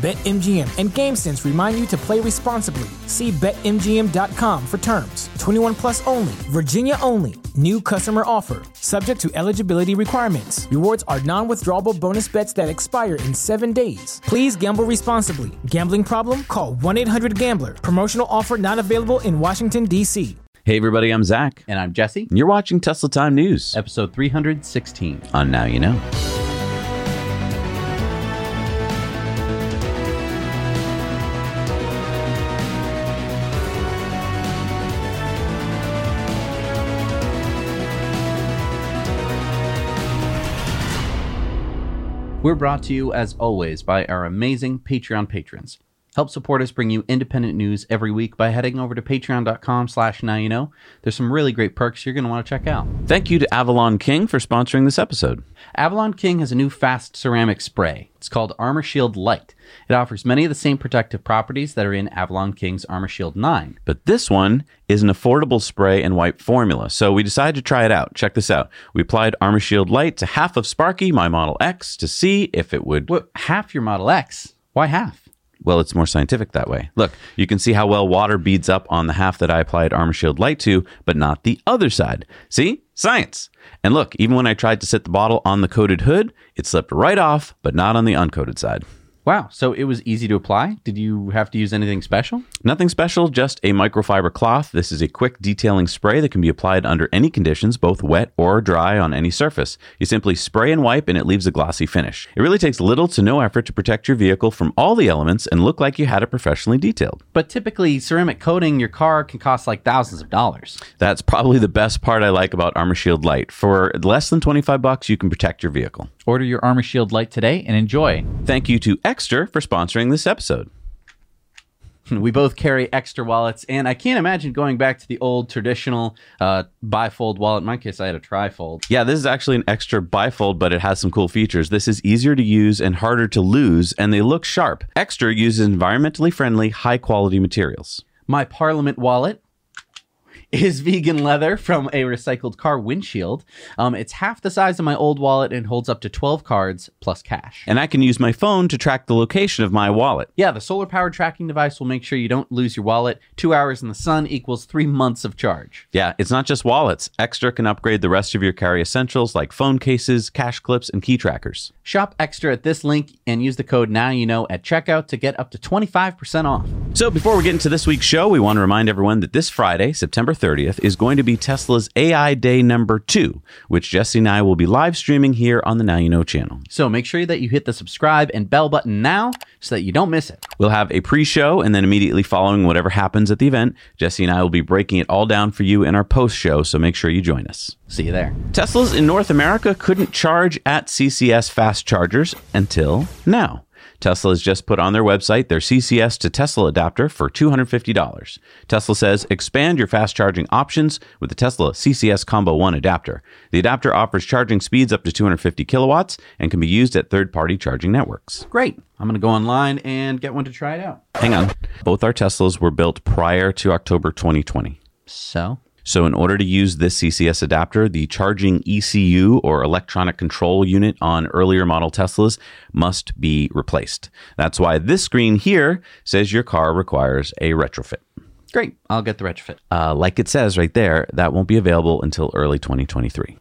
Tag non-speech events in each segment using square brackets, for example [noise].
BetMGM and GameSense remind you to play responsibly. See BetMGM.com for terms. 21 plus only, Virginia only. New customer offer, subject to eligibility requirements. Rewards are non withdrawable bonus bets that expire in seven days. Please gamble responsibly. Gambling problem? Call 1 800 Gambler. Promotional offer not available in Washington, D.C. Hey, everybody, I'm Zac. And I'm Jesse. And you're watching Tesla Time News Episode 316. on Now You Know. We're brought to you, as always, by our amazing Patreon patrons. Help support us bring you independent news every week by heading over to patreon.com slash now you know. There's some really great perks you're going to want to check out. Thank you to Avalon King for sponsoring this episode. Avalon King has a new fast ceramic spray. It's called Armor Shield Lite. It offers many of the same protective properties that are in Avalon King's Armor Shield 9. But this one is an affordable spray and wipe formula, so we decided to try it out. Check this out. We applied Armor Shield Lite to half of Sparky, my Model X, to see if it would. What, half your Model X? Why half? Well, it's more scientific that way. Look, you can see how well water beads up on the half that I applied Armor Shield Lite to, but not the other side. See? Science. And look, even when I tried to set the bottle on the coated hood, it slipped right off, but not on the uncoated side. Wow, so it was easy to apply? Did you have to use anything special? Nothing special, just a microfiber cloth. This is a quick detailing spray that can be applied under any conditions, both wet or dry on any surface. You simply spray and wipe and it leaves a glossy finish. It really takes little to no effort to protect your vehicle from all the elements and look like you had it professionally detailed. But typically, ceramic coating your car can cost like thousands of dollars. That's probably the best part I like about Armor Shield Lite. For less than 25 bucks, you can protect your vehicle. Order your Armor Shield Lite today and enjoy. Thank you to Ekster for sponsoring this episode. [laughs] We both carry Ekster wallets, and I can't imagine going back to the old traditional uh, bifold wallet. In my case, I had a trifold. Yeah, this is actually an Ekster bifold, but it has some cool features. This is easier to use and harder to lose, and they look sharp. Ekster uses environmentally friendly, high quality materials. My Parliament wallet is vegan leather from a recycled car windshield. Um, it's half the size of my old wallet and holds up to 12 cards plus cash. And I can use my phone to track the location of my wallet. Yeah, the solar powered tracking device will make sure you don't lose your wallet. Two hours in the sun equals three months of charge. Yeah, it's not just wallets. Ekster can upgrade the rest of your carry essentials like phone cases, cash clips, and key trackers. Shop Ekster at this link and use the code now you know at checkout to get up to 25% off. So before we get into this week's show, we want to remind everyone that this Friday, September 30th, is going to be Tesla's AI Day number two, which Jesse and I will be live streaming here on the Now You Know channel. So make sure that you hit the subscribe and bell button now so that you don't miss it. We'll have a pre show, and then immediately following whatever happens at the event, Jesse and I will be breaking it all down for you in our post show, so make sure you join us. See you there. Teslas in North America couldn't charge at CCS fast chargers until now. Tesla has just put on their website their CCS to Tesla adapter for $250. Tesla says expand your fast charging options with the Tesla CCS Combo 1 adapter. The adapter offers charging speeds up to 250 kilowatts and can be used at third party charging networks. Great. I'm going to go online and get one to try it out. Hang on. Both our Teslas were built prior to October 2020. So, So, in order to use this CCS adapter, the charging ECU or electronic control unit on earlier model Teslas must be replaced. That's why this screen here says your car requires a retrofit. great. I'll get the retrofit. Uh, like it says right there, that won't be available until early 2023.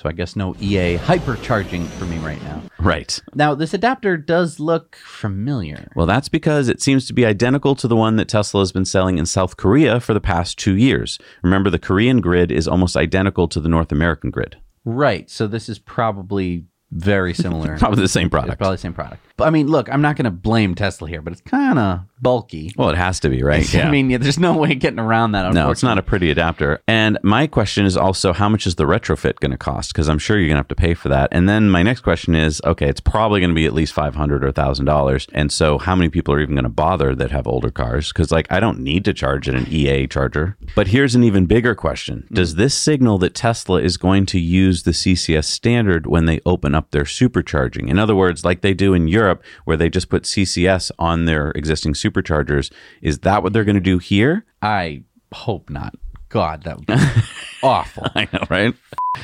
So I guess no EA hypercharging for me right now. Right. Now, this adapter does look familiar. Well, that's because it seems to be identical to the one that Tesla has been selling in South Korea for the past two years. Remember, the Korean grid is almost identical to the North American grid. Right. So this is probably very [laughs] similar. Probably the same It's product. probably the same product. But I mean, look, I'm not going to blame Tesla here, but it's kind of bulky. Well, it has to be, [laughs] right? I mean, yeah, there's no way getting around that. No, it's not a pretty adapter. And my question is also how much is the retrofit going to cost? Because I'm sure you're going to have to pay for that. And then my next question is okay, it's probably going to be at least 500 or $1,000. And so how many people are even going to bother that have older cars? Because, like, I don't need to charge at an EA charger. But here's an even bigger question mm. Does this signal that Tesla is going to use the CCS standard when they open up their supercharging? In other words, like they do in Europe, where they just put CCS on their existing superchargers, is that what they're going to do here? I hope not. God, that would be [laughs] awful. [laughs] I know, right?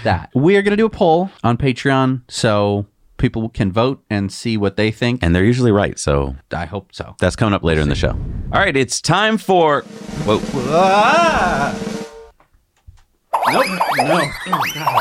That we are going to do a poll on Patreon, so people can vote and see what they think. And they're usually right. So I hope so. that's coming up later in the show. All right, it's time for. Whoa. Ah! Nope. No. Oh,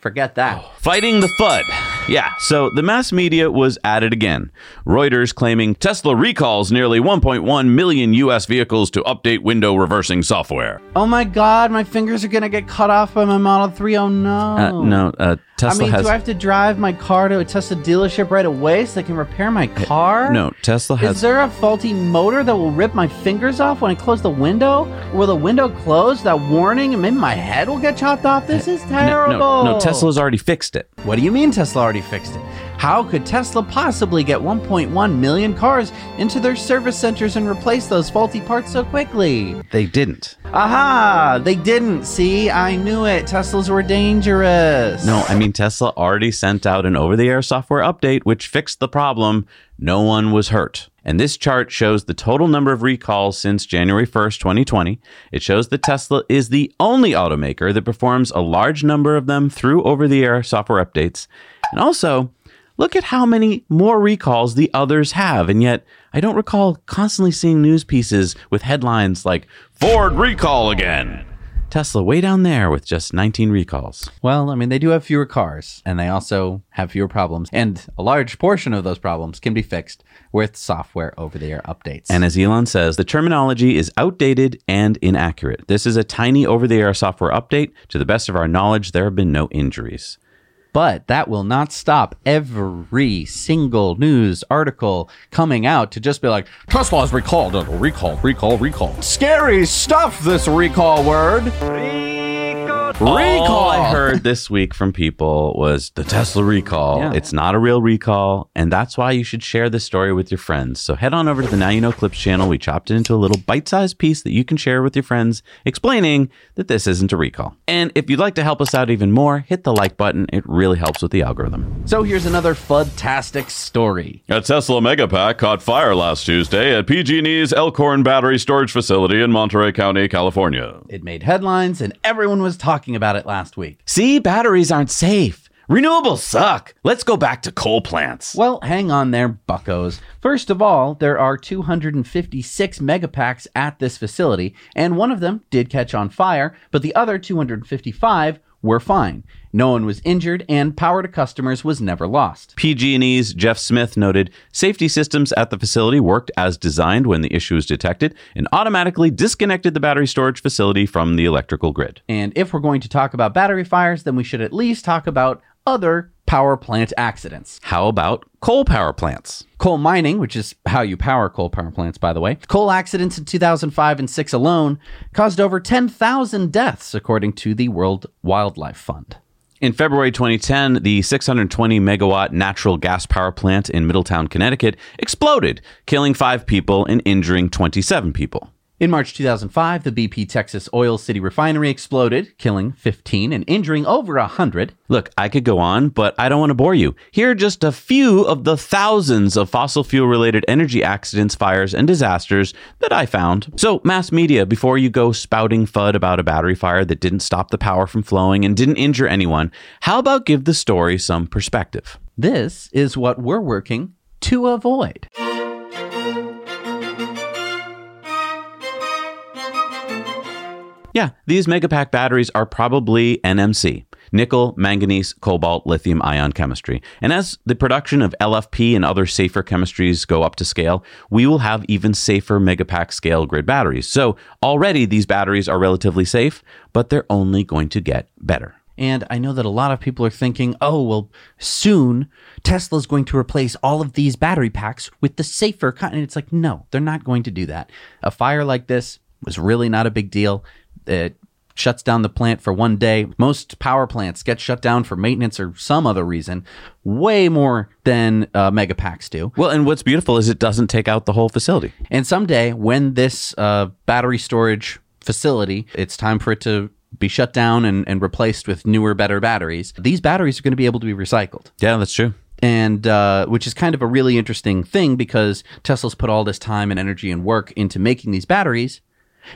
Forget that. Fighting the FUD. Yeah, so the mass media was at it again. Reuters claiming Tesla recalls nearly 1.1 million US vehicles to update window reversing software. Oh my God, my fingers are going to get cut off by my Model 3. Oh no. Uh, no, uh, I mean, has. do I have to drive my car to a Tesla dealership right away so they can repair my car? no, Tesla has. Is there a faulty motor that will rip my fingers off when I close the window? Will the window close? That warning, and maybe my head will get chopped off. This is no, terrible. no, no, Tesla's already fixed it. What do you mean Tesla already fixed it? How could Tesla possibly get 1.1 million cars into their service centers and replace those faulty parts so quickly? They didn't. Aha! They didn't. See, I knew it. Teslas were dangerous. No, I mean, Tesla already sent out an over the air software update which fixed the problem. No one was hurt. And this chart shows the total number of recalls since January 1st, 2020. It shows that Tesla is the only automaker that performs a large number of them through over the air software updates. And also, look at how many more recalls the others have. And yet, I don't recall constantly seeing news pieces with headlines like Ford recall again. Tesla way down there with just 19 recalls. Well, I mean, they do have fewer cars, and they also have fewer problems. And a large portion of those problems can be fixed with software over the air updates. And as Elon says, the terminology is outdated and inaccurate. This is a tiny over the air software update. To the best of our knowledge, there have been no injuries. But that will not stop every single news article coming out to just be like, Tesla has recalled, recall, recall, recall. Scary stuff, this recall word. All I oh. heard this week from people was the Tesla recall. Yeah. It's not a real recall, and that's why you should share this story with your friends. So head on over to the Now You Know Clips channel. We chopped it into a little bite-sized piece that you can share with your friends, explaining that this isn't a recall. And if you'd like to help us out even more, hit the like button. It really helps with the algorithm. So here's another fudtastic story. A Tesla Megapack caught fire last Tuesday at PG&E's Elkhorn Battery Storage Facility in Monterey County, California. It made headlines, and everyone was talking about it last week. See, batteries aren't safe. Renewables suck. Let's go back to coal plants. Well, hang on there, buckos. First of all, there are 256 megapacks at this facility, and one of them did catch on fire, but the other 255 were fine. No one was injured, and power to customers was never lost. PG&E's Jeff Smith noted safety systems at the facility worked as designed when the issue was detected and automatically disconnected the battery storage facility from the electrical grid. And if we're going to talk about battery fires, then we should at least talk about other power plant accidents. How about coal power plants? Coal mining, which is how you power coal power plants, by the way, coal accidents in 2005 and 6 alone caused over 10,000 deaths, according to the World Wildlife Fund. In February 2010, the 620 megawatt natural gas power plant in Middletown, Connecticut exploded, killing five people and injuring 27 people. In March 2005, the BP Texas Oil City refinery exploded, killing 15 and injuring over 100. Look, I could go on, but I don't want to bore you. Here are just a few of the thousands of fossil fuel related energy accidents, fires, and disasters that I found. So, mass media, before you go spouting FUD about a battery fire that didn't stop the power from flowing and didn't injure anyone, how about give the story some perspective? This is what we're working to avoid. Yeah, these megapack batteries are probably NMC. Nickel, manganese, cobalt, lithium ion chemistry. And as the production of LFP and other safer chemistries go up to scale, we will have even safer megapack scale grid batteries. So already these batteries are relatively safe, but they're only going to get better. And I know that a lot of people are thinking, oh, well, soon Tesla's going to replace all of these battery packs with the safer kind. And it's like, no, they're not going to do that. A fire like this was really not a big deal. It shuts down the plant for one day. Most power plants get shut down for maintenance or some other reason, way more than uh, mega packs do. Well, and what's beautiful is it doesn't take out the whole facility. And someday, when this uh, battery storage facility, it's time for it to be shut down and, and replaced with newer, better batteries, these batteries are going to be able to be recycled. Yeah, that's true. And uh, which is kind of a really interesting thing because Tesla's put all this time and energy and work into making these batteries.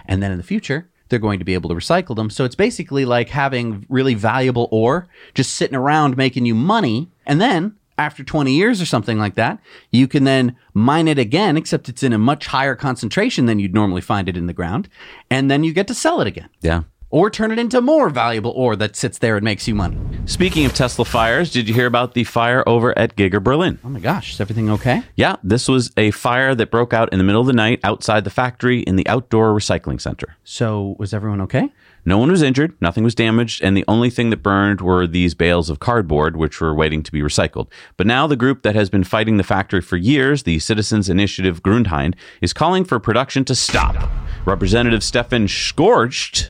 And then in the future, they're going to be able to recycle them. So it's basically like having really valuable ore just sitting around making you money. And then after 20 years or something like that, you can then mine it again, except it's in a much higher concentration than you'd normally find it in the ground. And then you get to sell it again. Yeah. Or turn it into more valuable ore that sits there and makes you money. Speaking of Tesla fires, did you hear about the fire over at Giga Berlin? Oh my gosh, is everything okay? Yeah, this was a fire that broke out in the middle of the night outside the factory in the outdoor recycling center. So, was everyone okay? No one was injured, nothing was damaged, and the only thing that burned were these bales of cardboard, which were waiting to be recycled. But now the group that has been fighting the factory for years, the Citizens Initiative Grünheide, is calling for production to stop. Representative Stefan Schorcht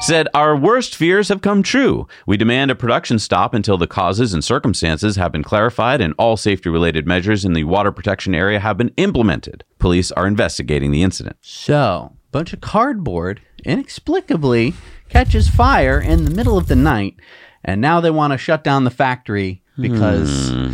said, Our worst fears have come true. We demand a production stop until the causes and circumstances have been clarified and all safety related measures in the water protection area have been implemented. Police are investigating the incident. So, a bunch of cardboard inexplicably catches fire in the middle of the night, and now they want to shut down the factory because. Hmm.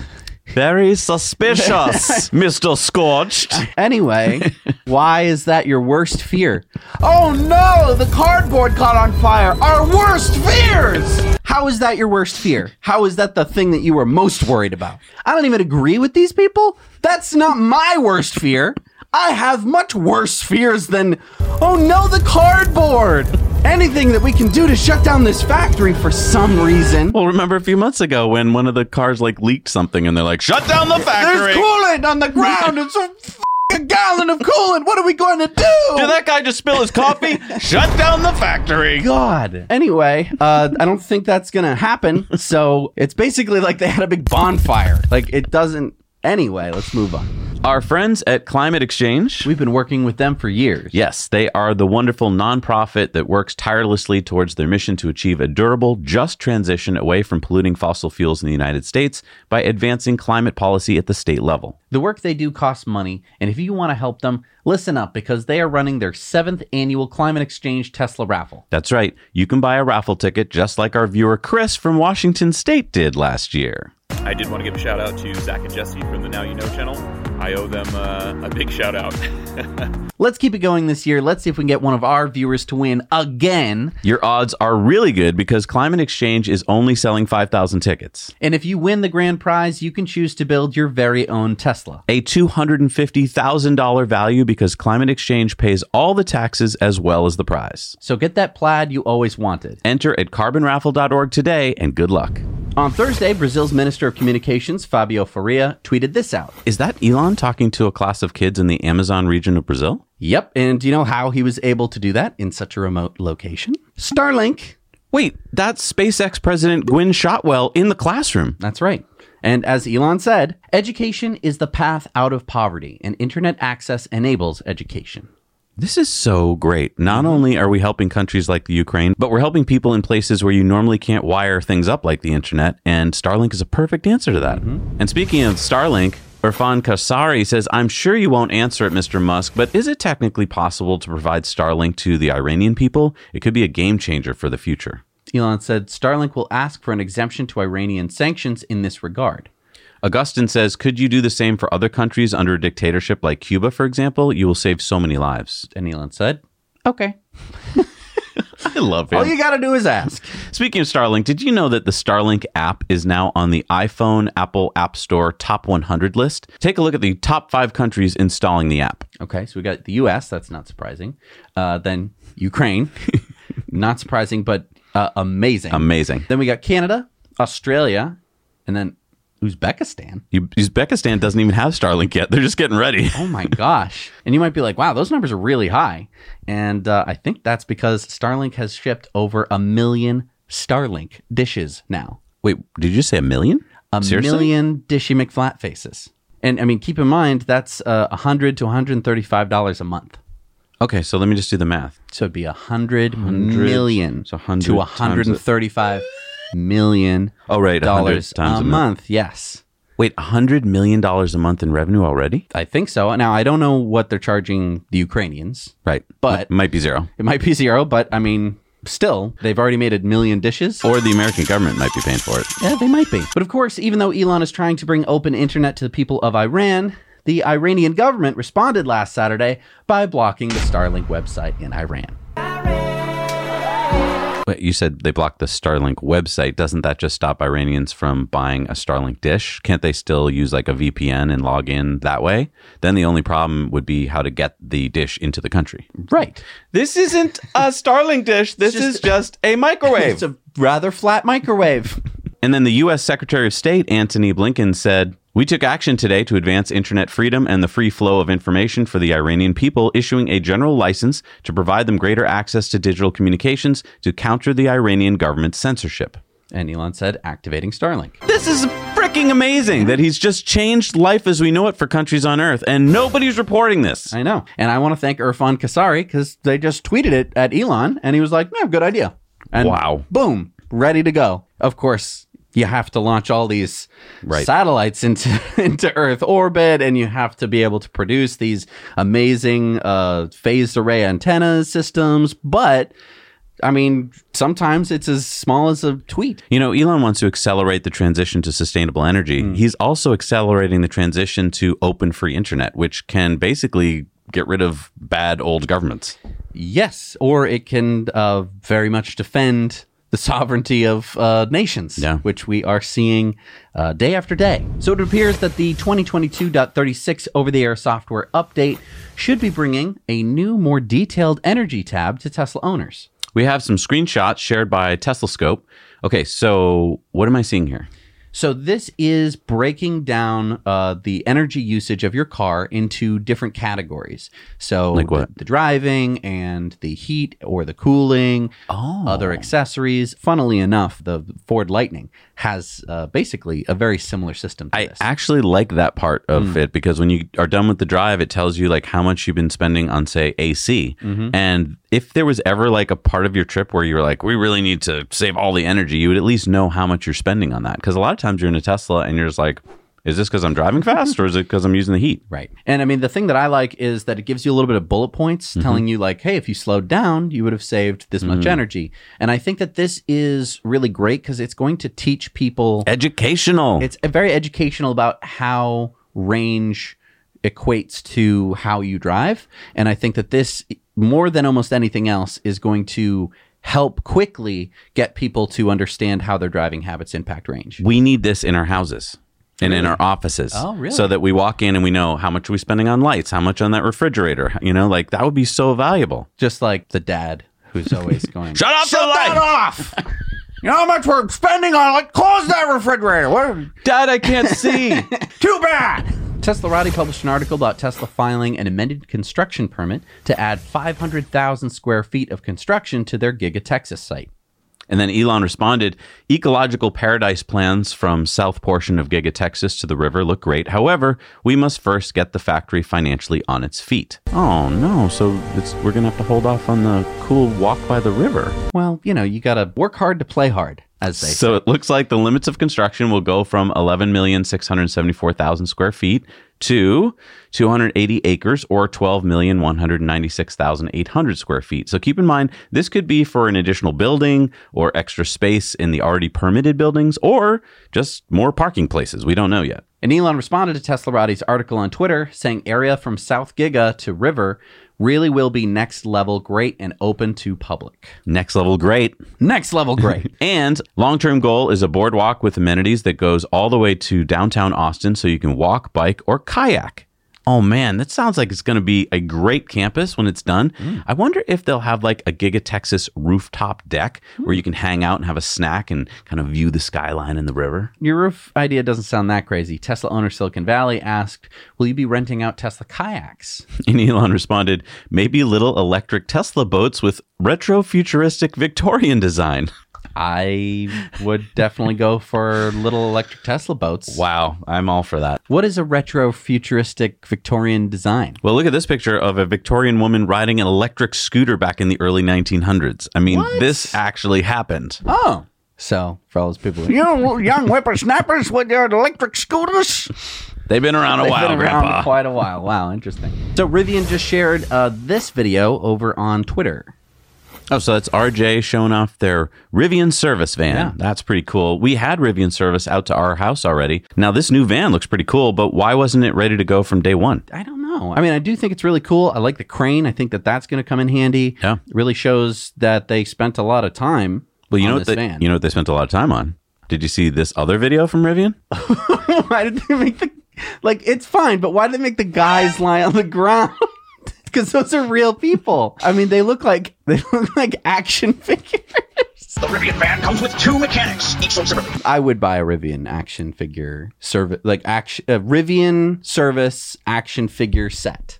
Very suspicious, [laughs] Mr. Schorcht. Anyway, [laughs] why is that your worst fear? Oh no, the cardboard caught on fire. Our worst fears. How is that your worst fear? How is that the thing that you were most worried about? I don't even agree with these people. That's not my worst fear. I have much worse fears than, oh no, the cardboard. Anything that we can do to shut down this factory for some reason. Well, remember a few months ago when one of the cars like leaked something and they're like, shut down the factory. There's coolant on the ground. It's a, f- a gallon of coolant. What are we going to do? Did that guy just spill his coffee? [laughs] shut down the factory. God. Anyway, uh, I don't think that's gonna happen. So it's basically like they had a big bonfire. Like it doesn't. Anyway, let's move on. Our friends at Climate Exchange. We've been working with them for years. Yes, they are the wonderful nonprofit that works tirelessly towards their mission to achieve a durable, just transition away from polluting fossil fuels in the United States by advancing climate policy at the state level. The work they do costs money, and if you want to help them, listen up because they are running their seventh annual Climate Exchange Tesla raffle. That's right, you can buy a raffle ticket just like our viewer Chris from Washington State did last year. I did want to give a shout out to Zach and Jesse from the Now You Know channel. I owe them uh, a big shout out. [laughs] Let's keep it going this year. Let's see if we can get one of our viewers to win again. Your odds are really good because Climate Exchange is only selling 5,000 tickets. And if you win the grand prize, you can choose to build your very own Tesla. A $250,000 value because Climate Exchange pays all the taxes as well as the prize. So get that plaid you always wanted. Enter at carbonraffle.org today and good luck. On Thursday, Brazil's Minister of Communications, Fabio Faria, tweeted this out. Is that Elon talking to a class of kids in the Amazon region of Brazil? Yep, and do you know how he was able to do that in such a remote location? Starlink. Wait, that's SpaceX President Gwynne Shotwell in the classroom. That's right. And as Elon said, education is the path out of poverty, and internet access enables education. This is so great. Not mm-hmm. only are we helping countries like the Ukraine, but we're helping people in places where you normally can't wire things up like the internet, and Starlink is a perfect answer to that. Mm-hmm. And speaking of Starlink, Irfan Kasari says, I'm sure you won't answer it, Mr. Musk, but is it technically possible to provide Starlink to the Iranian people? It could be a game changer for the future. Elon said Starlink will ask for an exemption to Iranian sanctions in this regard. Augustine says, Could you do the same for other countries under a dictatorship like Cuba, for example? You will save so many lives. And Elon said, Okay. [laughs] I love it. All you got to do is ask. Speaking of Starlink, did you know that the Starlink app is now on the iPhone Apple App Store top 100 list? Take a look at the top five countries installing the app. Okay, so we got the US, that's not surprising. Uh, then Ukraine, [laughs] not surprising, but uh, amazing. Amazing. then we got Canada, Australia, and then Uzbekistan. Uzbekistan doesn't even have Starlink yet. They're just getting ready. [laughs] Oh my gosh. And you might be like, wow, those numbers are really high. And uh, I think that's because Starlink has shipped over a million Starlink dishes now. Wait, did you say a million? A Seriously? million Dishy McFlatfaces. And I mean, keep in mind that's uh, 100 to 135 dollars a month. Okay, so let me just do the math. So it'd be a hundred million so 100 to times 135 million Oh, right, dollars times a a mil- month. Yes, Wait, $100 million a month in revenue already? I think so. Now I don't know what they're charging the Ukrainians. Right. But- M- might be zero. It might be zero, but I mean, still, they've already made a million dishes. Or the American government might be paying for it. Yeah, they might be. But of course, even though Elon is trying to bring open internet to the people of Iran, the Iranian government responded last Saturday by blocking the Starlink website in Iran. But you said they blocked the Starlink website. Doesn't that just stop Iranians from buying a Starlink dish? Can't they still use like a VPN and log in that way? Then the only problem would be how to get the dish into the country. Right. This isn't a Starlink dish. This just- is just a microwave. It's a rather flat microwave. And then the U.S. Secretary of State, Antony Blinken, said, We took action today to advance internet freedom and the free flow of information for the Iranian people, issuing a general license to provide them greater access to digital communications to counter the Iranian government's censorship. And Elon said, activating Starlink. This is freaking amazing that he's just changed life as we know it for countries on Earth, and nobody's reporting this. I know. And I want to thank Irfan Kasari because they just tweeted it at Elon and he was like, yeah, good idea. And Wow. Boom, ready to go. Of course, you have to launch all these Right. satellites into, [laughs] into Earth orbit and you have to be able to produce these amazing uh, phased array antenna systems. But I mean, sometimes it's as small as a tweet. You know, Elon wants to accelerate the transition to sustainable energy. He's also accelerating the transition to open free internet, which can basically get rid of bad old governments. Yes, or it can uh, very much defend the sovereignty of uh, nations, Yeah. which we are seeing uh, day after day. So it appears that the 2022.36 over the air software update should be bringing a new, more detailed energy tab to Tesla owners. We have some screenshots shared by Tesla Scope. Okay, so what am I seeing here? So this is breaking down uh, the energy usage of your car into different categories. So Like what? The, the driving and the heat or the cooling, Oh. other accessories. Funnily enough, the Ford Lightning has uh, basically a very similar system to I this. actually like that part of it because when you are done with the drive, it tells you like how much you've been spending on say AC. And if there was ever like a part of your trip where you were like, we really need to save all the energy, you would at least know how much you're spending on that. Because a lot of times you're in a Tesla and you're just like, is this because I'm driving fast or is it because I'm using the heat? Right. And I mean, the thing that I like is that it gives you a little bit of bullet points mm-hmm. telling you, like, hey, if you slowed down, you would have saved this much mm-hmm. energy. And I think that this is really great because it's going to teach people. Educational. It's uh, very educational about how range equates to how you drive. And I think that this, more than almost anything else, is going to help quickly get people to understand how their driving habits impact range. we need this in our houses and in our offices. Oh, really? So that we walk in and we know how much are we spending on lights, how much on that refrigerator. You know, like that would be so valuable. Just like the dad who's [laughs] always going, Shut off the light! Shut off! You know how much we're spending on like close that refrigerator. What? Dad, I can't see. [laughs] Too bad. Teslarati published an article about Tesla filing an amended construction permit to add 500,000 square feet of construction to their Giga Texas site. And then Elon responded, ecological paradise plans from south portion of Giga Texas to the river look great. However, we must first get the factory financially on its feet. Oh no, so it's, we're going to have to hold off on the cool walk by the river. Well, you know, you got to work hard to play hard, as they say. So it looks like the limits of construction will go from 11,674,000 square feet to 280 acres or 12,196,800 square feet. So keep in mind, this could be for an additional building or extra space in the already permitted buildings or just more parking places. We don't know yet. And Elon responded to Tesla Teslarati's article on Twitter saying area from South Giga to River really will be next level great and open to public. Next level, great. Next level great. [laughs] And long term goal is a boardwalk with amenities that goes all the way to downtown Austin so you can walk, bike, or kayak. Oh man, that sounds like it's going to be a great campus when it's done. Mm. I wonder if they'll have like a Giga Texas rooftop deck where you hmm. can hang out and have a snack and kind of view the skyline and the river. Your roof idea doesn't sound that crazy. Tesla owner Silicon Valley asked, Will you be renting out Tesla kayaks? [laughs] And Elon responded, maybe little electric Tesla boats with retro futuristic Victorian design. [laughs] I would definitely go for little electric Tesla boats. Wow, I'm all for that. What is a retro futuristic Victorian design? Well, look at this picture of a Victorian woman riding an electric scooter back in the early 1900s. I mean, What? this actually happened. Oh. So, for all those people who You young whippersnappers with your electric scooters. They've been around a They've while, been around Grandpa. quite a while. Wow, interesting. So Rivian just shared uh, this video over on Twitter. Oh, so that's RJ showing off their Rivian service van. Yeah. That's pretty cool. We had Rivian service out to our house already. Now, this new van looks pretty cool, but why wasn't it ready to go from day one? I don't know. I mean, I do think it's really cool. I like the crane. I think that that's going to come in handy. Yeah. It really shows that they spent a lot of time. Well, you on know what they, van. you know what they spent a lot of time on. Did you see this other video from Rivian? [laughs] why did they make the like? It's fine, but why did they make the guys lie on the ground? [laughs] Because those are real people. I mean, they look like they look like action [laughs] figures. The Rivian van comes with two mechanics, each sold separately. I would buy a Rivian action figure service, like action, a Rivian service action figure set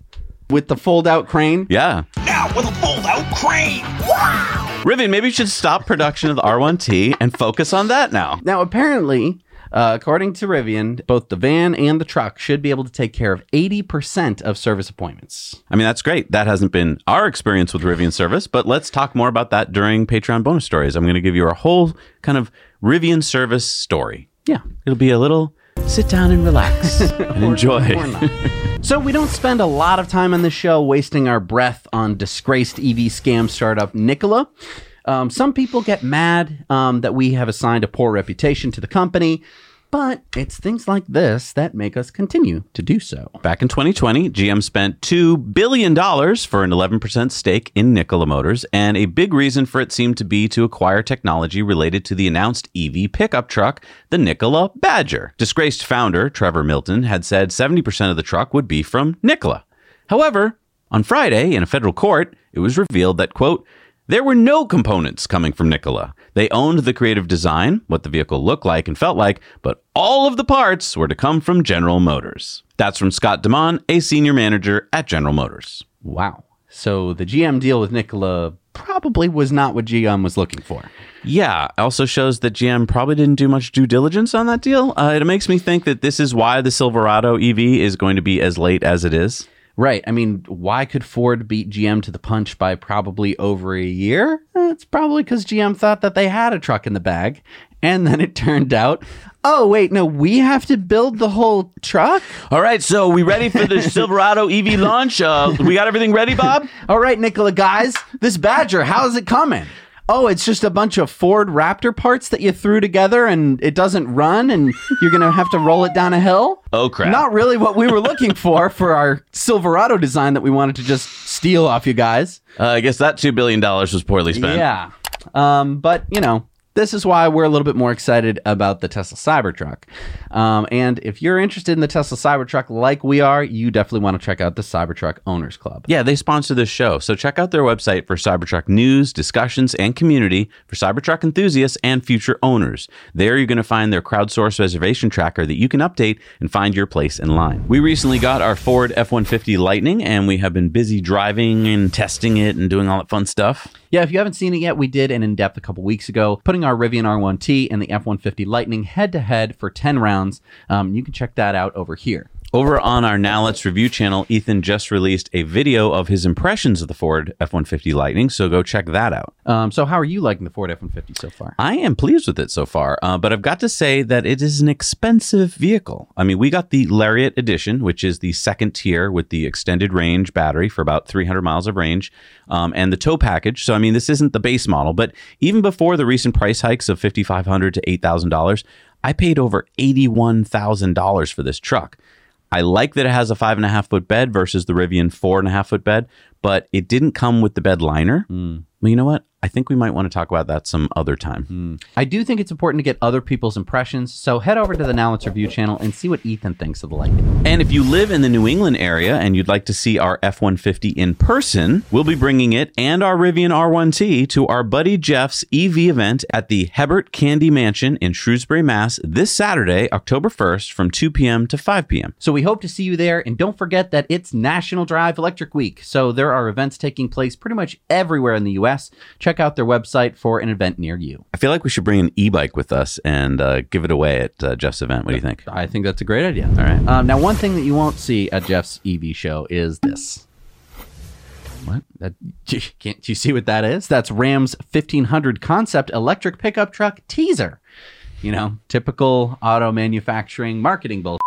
with the fold out crane. Yeah. Now with a fold-out crane. Wow! Rivian, maybe you should stop production of the R1T and focus on that now. Now, apparently, uh, according to Rivian, both the van and the truck should be able to take care of 80% of service appointments. I mean, that's great. That hasn't been our experience with Rivian service, but let's talk more about that during Patreon bonus stories. I'm going to give you a whole kind of Rivian service story. Yeah. It'll be a little sit down and relax [laughs] and enjoy. So, we don't spend a lot of time on this show wasting our breath on disgraced EV scam startup Nikola. Um, some people get mad um, that we have assigned a poor reputation to the company, but it's things like this that make us continue to do so. Back in 2020, GM spent $2 billion for an 11% stake in Nikola Motors, and a big reason for it seemed to be to acquire technology related to the announced EV pickup truck, the Nikola Badger. Disgraced founder Trevor Milton had said 70% of the truck would be from Nikola. However, on Friday, in a federal court, it was revealed that, quote, there were no components coming from Nikola. They owned the creative design, what the vehicle looked like and felt like, but all of the parts were to come from General Motors. That's from Scott Damon, a senior manager at General Motors. Wow. So, the GM deal with Nikola probably was not what GM was looking for. Yeah, also shows that GM probably didn't do much due diligence on that deal. Uh, it makes me think that this is why the Silverado EV is going to be as late as it is. Right. I mean, why could Ford beat GM to the punch by probably over a year? It's probably because GM thought that they had a truck in the bag. And then it [laughs] turned out, oh, wait, no, we have to build the whole truck? All right, so we ready for the [laughs] Silverado EV launch? Uh, we got everything ready, Bob? All right, Nikola, guys, this Badger, how's it coming? Oh, it's just a bunch of Ford Raptor parts that you threw together and it doesn't run and you're going to have to roll it down a hill? Oh, crap. Not really what we were looking for for our Silverado design that we wanted to just steal off you guys. Uh, I guess that $2 billion was poorly spent. Yeah. Um, but, you know, this is why we're a little bit more excited about the Tesla Cybertruck. Um, and if you're interested in the Tesla Cybertruck like we are, you definitely want to check out the Cybertruck Owners Club. Yeah, they sponsor this show. So check out their website for Cybertruck news, discussions, and community for Cybertruck enthusiasts and future owners. There you're going to find their crowdsourced reservation tracker that you can update and find your place in line. We recently got our Ford F-150 Lightning and we have been busy driving and testing it and doing all that fun stuff. Yeah, if you haven't seen it yet, we did an in depth a couple weeks ago, putting our Rivian R1T and the F 150 Lightning head to head for 10 rounds. Um, you can check that out over here. Over on our Now Let's Review channel, Ethan just released a video of his impressions of the Ford F-150 Lightning, so go check that out. Um, so, how are you liking the Ford F 150 so far? I am pleased with it so far, uh, but I've got to say that it is an expensive vehicle. I mean, we got the Lariat Edition, which is the second tier with the extended range battery for about 300 miles of range, um, and the tow package. So, I mean, this isn't the base model, but even before the recent price hikes of 5,500 to $8,000, I paid over $81,000 for this truck. I like that it has a five and a half foot bed versus the Rivian four and a half foot bed, but it didn't come with the bed liner. Hmm. Well, you know what? I think we might want to talk about that some other time. Hmm. I do think it's important to get other people's impressions, so head over to the Now Let's Review channel and see what Ethan thinks of the Lightning. And if you live in the New England area and you'd like to see our F 150 in person, we'll be bringing it and our Rivian R1T to our buddy Jeff's EV event at the Hebert Candy Mansion in Shrewsbury, Mass. this Saturday, October 1st from 2 p.m. to 5 p.m. So we hope to see you there, and don't forget that it's National Drive Electric Week. So there are events taking place pretty much everywhere in the U.S. Check check out their website for an event near you. I feel like we should bring an e-bike with us and uh, give it away at uh, Jeff's event. What do you think? I think that's a great idea. All right. Um, now, one thing that you won't see at Jeff's EV show is this. What? That, [laughs] can't you see what that is? That's Ram's 1500 concept electric pickup truck teaser. You know, typical auto manufacturing marketing bull.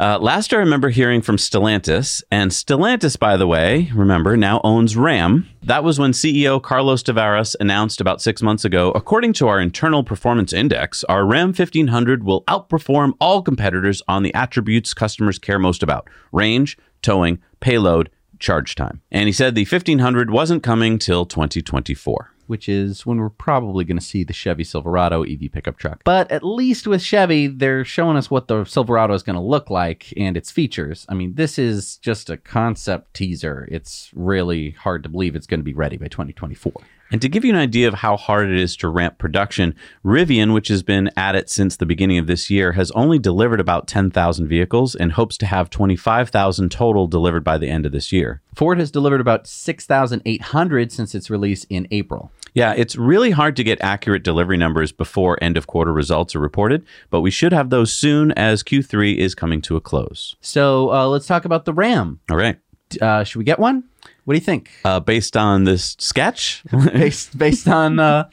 Uh, last I remember hearing from Stellantis, and Stellantis, by the way, remember, now owns Ram. That was when CEO Carlos Tavares announced about six months ago according to our internal performance index, our Ram 1500 will outperform all competitors on the attributes customers care most about range, towing, payload, charge time. And he said the 1500 wasn't coming till 2024 which is when we're probably going to see the Chevy Silverado EV pickup truck. But at least with Chevy, they're showing us what the Silverado is going to look like and its features. I mean, this is just a concept teaser. It's really hard to believe it's going to be ready by 2024. And to give you an idea of how hard it is to ramp production, Rivian, which has been at it since the beginning of this year, has only delivered about 10,000 vehicles and hopes to have 25,000 total delivered by the end of this year. Ford has delivered about 6,800 since its release in April. Yeah, it's really hard to get accurate delivery numbers before end of quarter results are reported, but we should have those soon as Q3 is coming to a close. So uh, let's talk about the Ram. All right. Uh, should we get one? What do you think? Uh, based on this sketch, [laughs] based based on uh,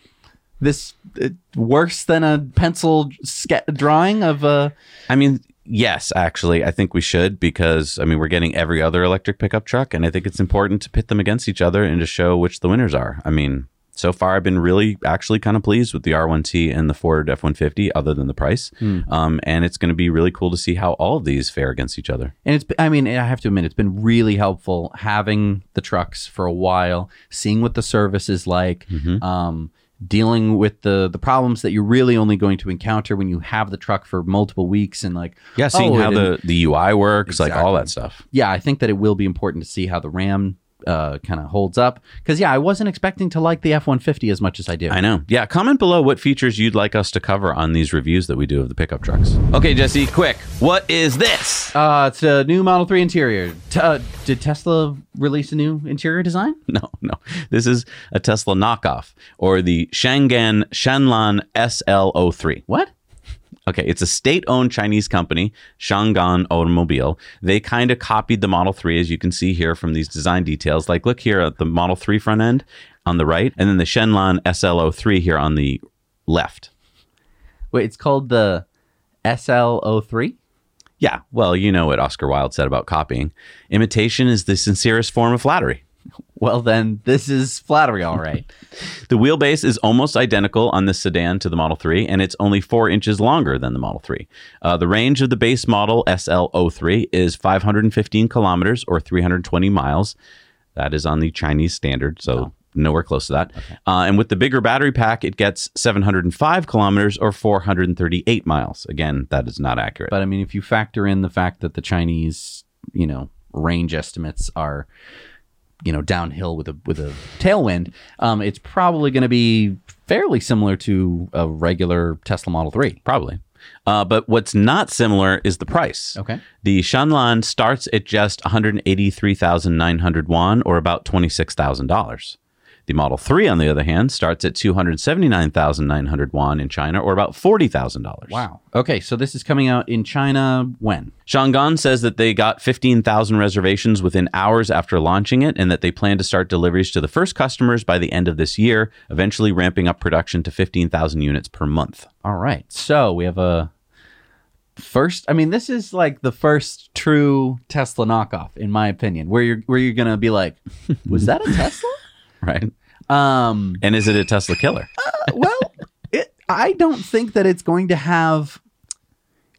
this uh, worse than a pencil ske- drawing of uh I mean, yes, actually, I think we should because I mean we're getting every other electric pickup truck, and I think it's important to pit them against each other and to show which the winners are. I mean, so far I've been really actually kind of pleased with the R1T and the Ford F150, other than the price. Um, and it's going to be really cool to see how all of these fare against each other. And it's, I mean, I have to admit, it's been really helpful having the trucks for a while, seeing what the service is like, um, dealing with the the problems that you're really only going to encounter when you have the truck for multiple weeks and like, Yeah, seeing oh, how the, the UI works, like all that stuff. yeah, I think that it will be important to see how the Ram uh, kind of holds up because yeah, I wasn't expecting to like the F one fifty as much as I do. I know. Yeah, comment below what features you'd like us to cover on these reviews that we do of the pickup trucks. Okay, Jesse, quick. What is this? Uh, it's a new Model Three interior. T- uh, did Tesla release a new interior design? [laughs] No, no. This is a Tesla knockoff or the Changan Shenlan SL03. What? Okay, it's a state-owned Chinese company, Changan Automobile. They kind of copied the Model 3 as you can see here from these design details. Like look here at the Model 3 front end on the right and then the Shenlan SL03 here on the left. Wait, it's called the SL03. Yeah, well, you know what Oscar Wilde said about copying. Imitation is the sincerest form of flattery. Well, then this is flattery, all right. [laughs] The wheelbase is almost identical on this sedan to the Model 3, and it's only four inches longer than the Model 3. Uh, the range of the base model SL03 is 515 kilometers or 320 miles. That is on the Chinese standard, so nowhere close to that. Uh, and with the bigger battery pack, it gets 705 kilometers or 438 miles. Again, that is not accurate. but I mean, if you factor in the fact that the Chinese, you know, range estimates are, you know, downhill with a with a tailwind, um, it's probably going to be fairly similar to a regular Tesla Model Three. Probably. Uh, but what's not similar is the price. Okay. The Shenlan starts at just 183,900 won or about $26,000. The Model 3, on the other hand, starts at 279,900 won in China or about $40,000. Wow. Okay, so this is coming out in China when? Changan says that they got 15,000 reservations within hours after launching it and that they plan to start deliveries to the first customers by the end of this year, eventually ramping up production to 15,000 units per month. All right. So we have a first. I mean, this is like the first true Tesla knockoff, in my opinion, where you're where you're gonna be like, [laughs] was that a Tesla? Right? Um. And is it a Tesla killer? Well, it, I don't think that it's going to have.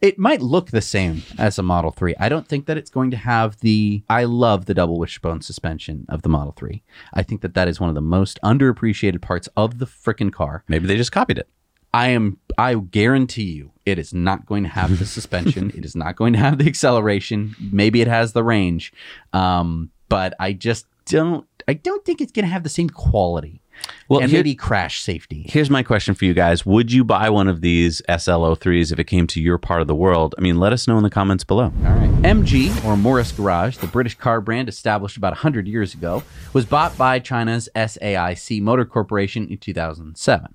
It might look the same as a Model 3. I don't think that it's going to have the. I love the double wishbone suspension of the Model 3. I think that that is one of the most underappreciated parts of the frickin' car. Maybe they just copied it. I am I guarantee you it is not going to have the suspension. it is not going to have the acceleration. Maybe it has the range. Um, but I just don't I don't think it's going to have the same quality Well, and here- maybe crash safety. Here's my question for you guys. Would you buy one of these SL03s if it came to your part of the world? I mean, let us know in the comments below. All right. MG, or Morris Garage, the British car brand established about 100 years ago, was bought by China's SAIC Motor Corporation in 2007.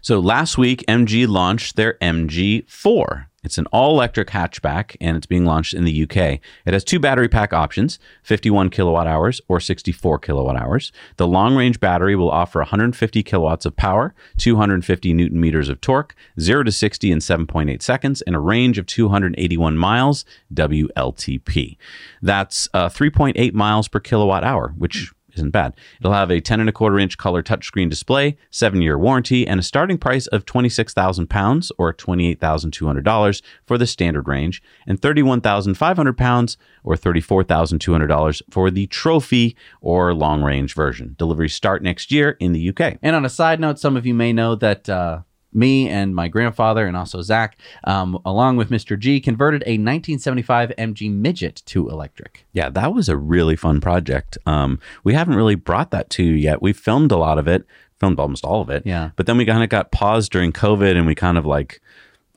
So last week, MG launched their MG4. It's an all electric hatchback and it's being launched in the UK. It has two battery pack options 51 kilowatt hours or 64 kilowatt hours. The long range battery will offer 150 kilowatts of power, 250 newton meters of torque, 0 to 60 in 7.8 seconds, and a range of 281 miles WLTP. That's uh, 3.8 miles per kilowatt hour, which isn't bad. It'll have a 10 and a quarter inch color touchscreen display, seven year warranty, and a starting price of 26,000 pounds or $28,200 for the standard range, and 31,500 pounds or $34,200 for the trophy or long range version. Deliveries start next year in the UK. And on a side note, some of you may know that uh, me and my grandfather, and also Zac, um, along with Mr. G, converted a 1975 MG Midget to electric. Yeah, that was a really fun project. Um, we haven't really brought that to you yet. We filmed a lot of it, filmed almost all of it. Yeah. But then we kind of got paused during COVID and we kind of like,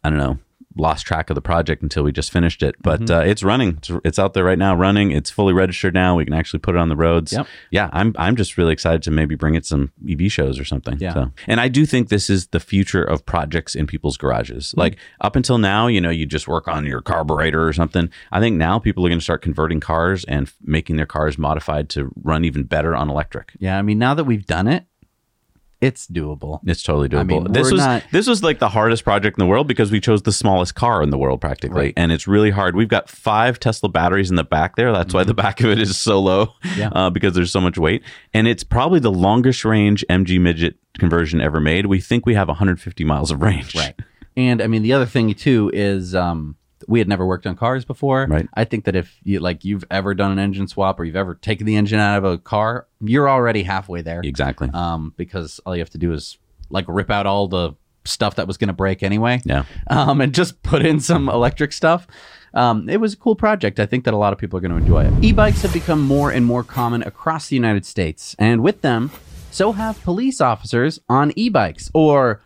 I don't know, lost track of the project until we just finished it. But Mm-hmm. uh, it's running. It's, it's out there right now running. It's fully registered now. We can actually put it on the roads. Yep. Yeah, I'm, I'm just really excited to maybe bring it some EV shows or something. Yeah. So, and I do think this is the future of projects in people's garages. Hmm. Like up until now, you know, you just work on your carburetor or something. I think now people are going to start converting cars and f- making their cars modified to run even better on electric. Yeah, I mean, now that we've done it, it's doable. It's totally doable. mean, this was not- this was like the hardest project in the world because we chose the smallest car in the world practically, Right. and it's really hard. We've got five Tesla batteries in the back there. That's why the back of it is so low, Mm-hmm. Yeah. uh, because there's so much weight, and it's probably the longest range MG midget conversion ever made. We think we have 150 miles of range. Right. And I mean, the other thing too is um, we had never worked on cars before. Right. I think that if you like you've ever done an engine swap or you've ever taken the engine out of a car, you're already halfway there. Exactly. Um, because all you have to do is like rip out all the stuff that was going to break anyway. Yeah. Um, and just put in some electric stuff. Um, it was a cool project. I think that a lot of people are going to enjoy it. E-bikes have become more and more common across the United States, and with them, so have police officers on e-bikes or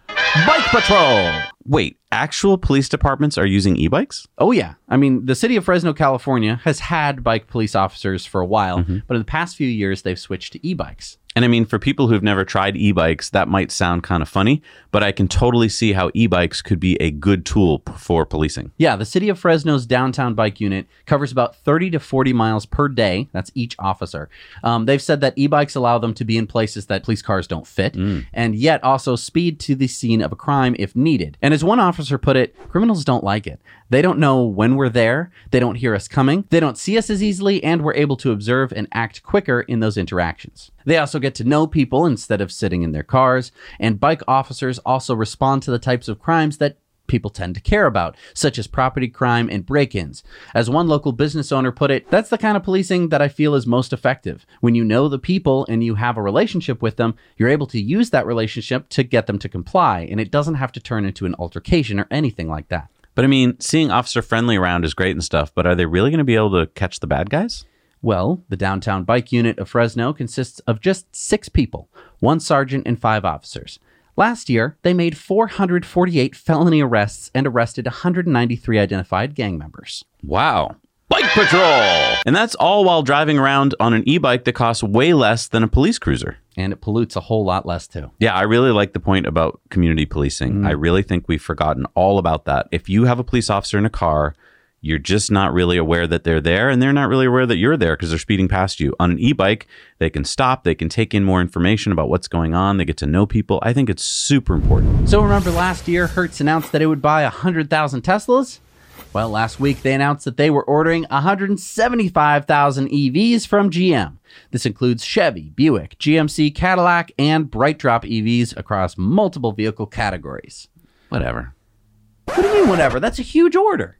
bike patrol. Wait, actual police departments are using e-bikes? Oh yeah, I mean the city of Fresno, California, has had bike police officers for a while, but in the past few years they've switched to e-bikes. And I mean, for people who've never tried e-bikes, that might sound kind of funny, but I can totally see how e-bikes could be a good tool for policing. Yeah, the city of Fresno's downtown bike unit covers about 30 to 40 miles per day. That's each officer. Um, they've said that e bikes allow them to be in places that police cars don't fit, and yet also speed to the scene of a crime if needed. And as one officer put it, criminals don't like it. They don't know when we're there, they don't hear us coming, they don't see us as easily, and we're able to observe and act quicker in those interactions. They also get to know people instead of sitting in their cars, and bike officers also respond to the types of crimes that people tend to care about, such as property crime and break ins. As one local business owner put it, that's the kind of policing that I feel is most effective. When you know the people and you have a relationship with them, you're able to use that relationship to get them to comply, and it doesn't have to turn into an altercation or anything like that. But I mean, seeing Officer Friendly around is great and stuff, but are they really going to be able to catch the bad guys? Well, the downtown bike unit of Fresno consists of just six people one sergeant and five officers. Last year, they made 448 felony arrests and arrested 193 identified gang members. Wow. Bike patrol! And that's all while driving around on an e bike that costs way less than a police cruiser. And it pollutes a whole lot less too. Yeah, I really like the point about community policing. Mm. I really think we've forgotten all about that. If you have a police officer in a car, you're just not really aware that they're there, and they're not really aware that you're there because they're speeding past you. On an e bike, they can stop, they can take in more information about what's going on, they get to know people. I think it's super important. So remember last year, Hertz announced that it would buy 100,000 Teslas? Well, last week they announced that they were ordering 175,000 EVs from GM. This includes Chevy, Buick, GMC, Cadillac, and BrightDrop EVs across multiple vehicle categories. Whatever. What do you mean, whatever? That's a huge order.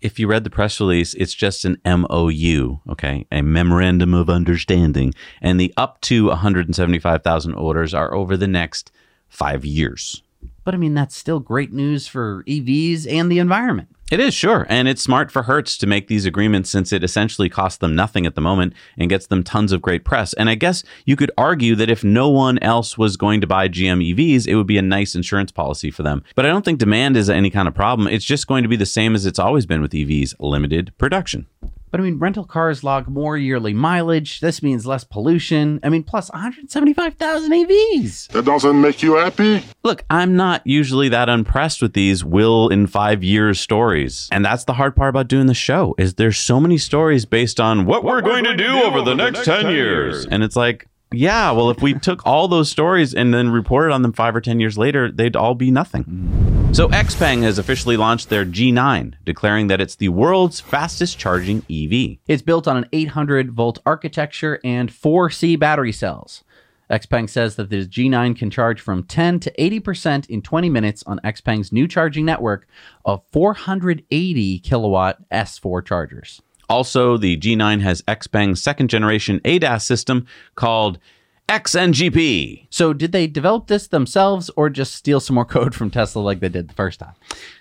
If you read the press release, it's just an MOU, okay? A memorandum of understanding. And the up to 175,000 orders are over the next five years. But I mean, that's still great news for EVs and the environment. It is, sure. And it's smart for Hertz to make these agreements since it essentially costs them nothing at the moment and gets them tons of great press. And I guess you could argue that if no one else was going to buy GM EVs, it would be a nice insurance policy for them. But I don't think demand is any kind of problem. It's just going to be the same as it's always been with EVs limited production. But I mean, rental cars log more yearly mileage. This means less pollution. I mean, plus 175,000 EVs. That doesn't make you happy? Look, I'm not usually that impressed with these will in 5 years stories. And that's the hard part about doing the show is there's so many stories based on what, we're, going, to do over the next 10 years. And it's like yeah, well, if we took all those stories and then reported on them five or 10 years later, they'd all be nothing. So, Xpeng has officially launched their G9, declaring that it's the world's fastest charging EV. It's built on an 800 volt architecture and 4C battery cells. Xpeng says that the G9 can charge from 10 to 80% in 20 minutes on Xpeng's new charging network of 480 kilowatt S4 chargers. Also, the G9 has Xpeng's second generation ADAS system called XNGP. So, did they develop this themselves or just steal some more code from Tesla like they did the first time?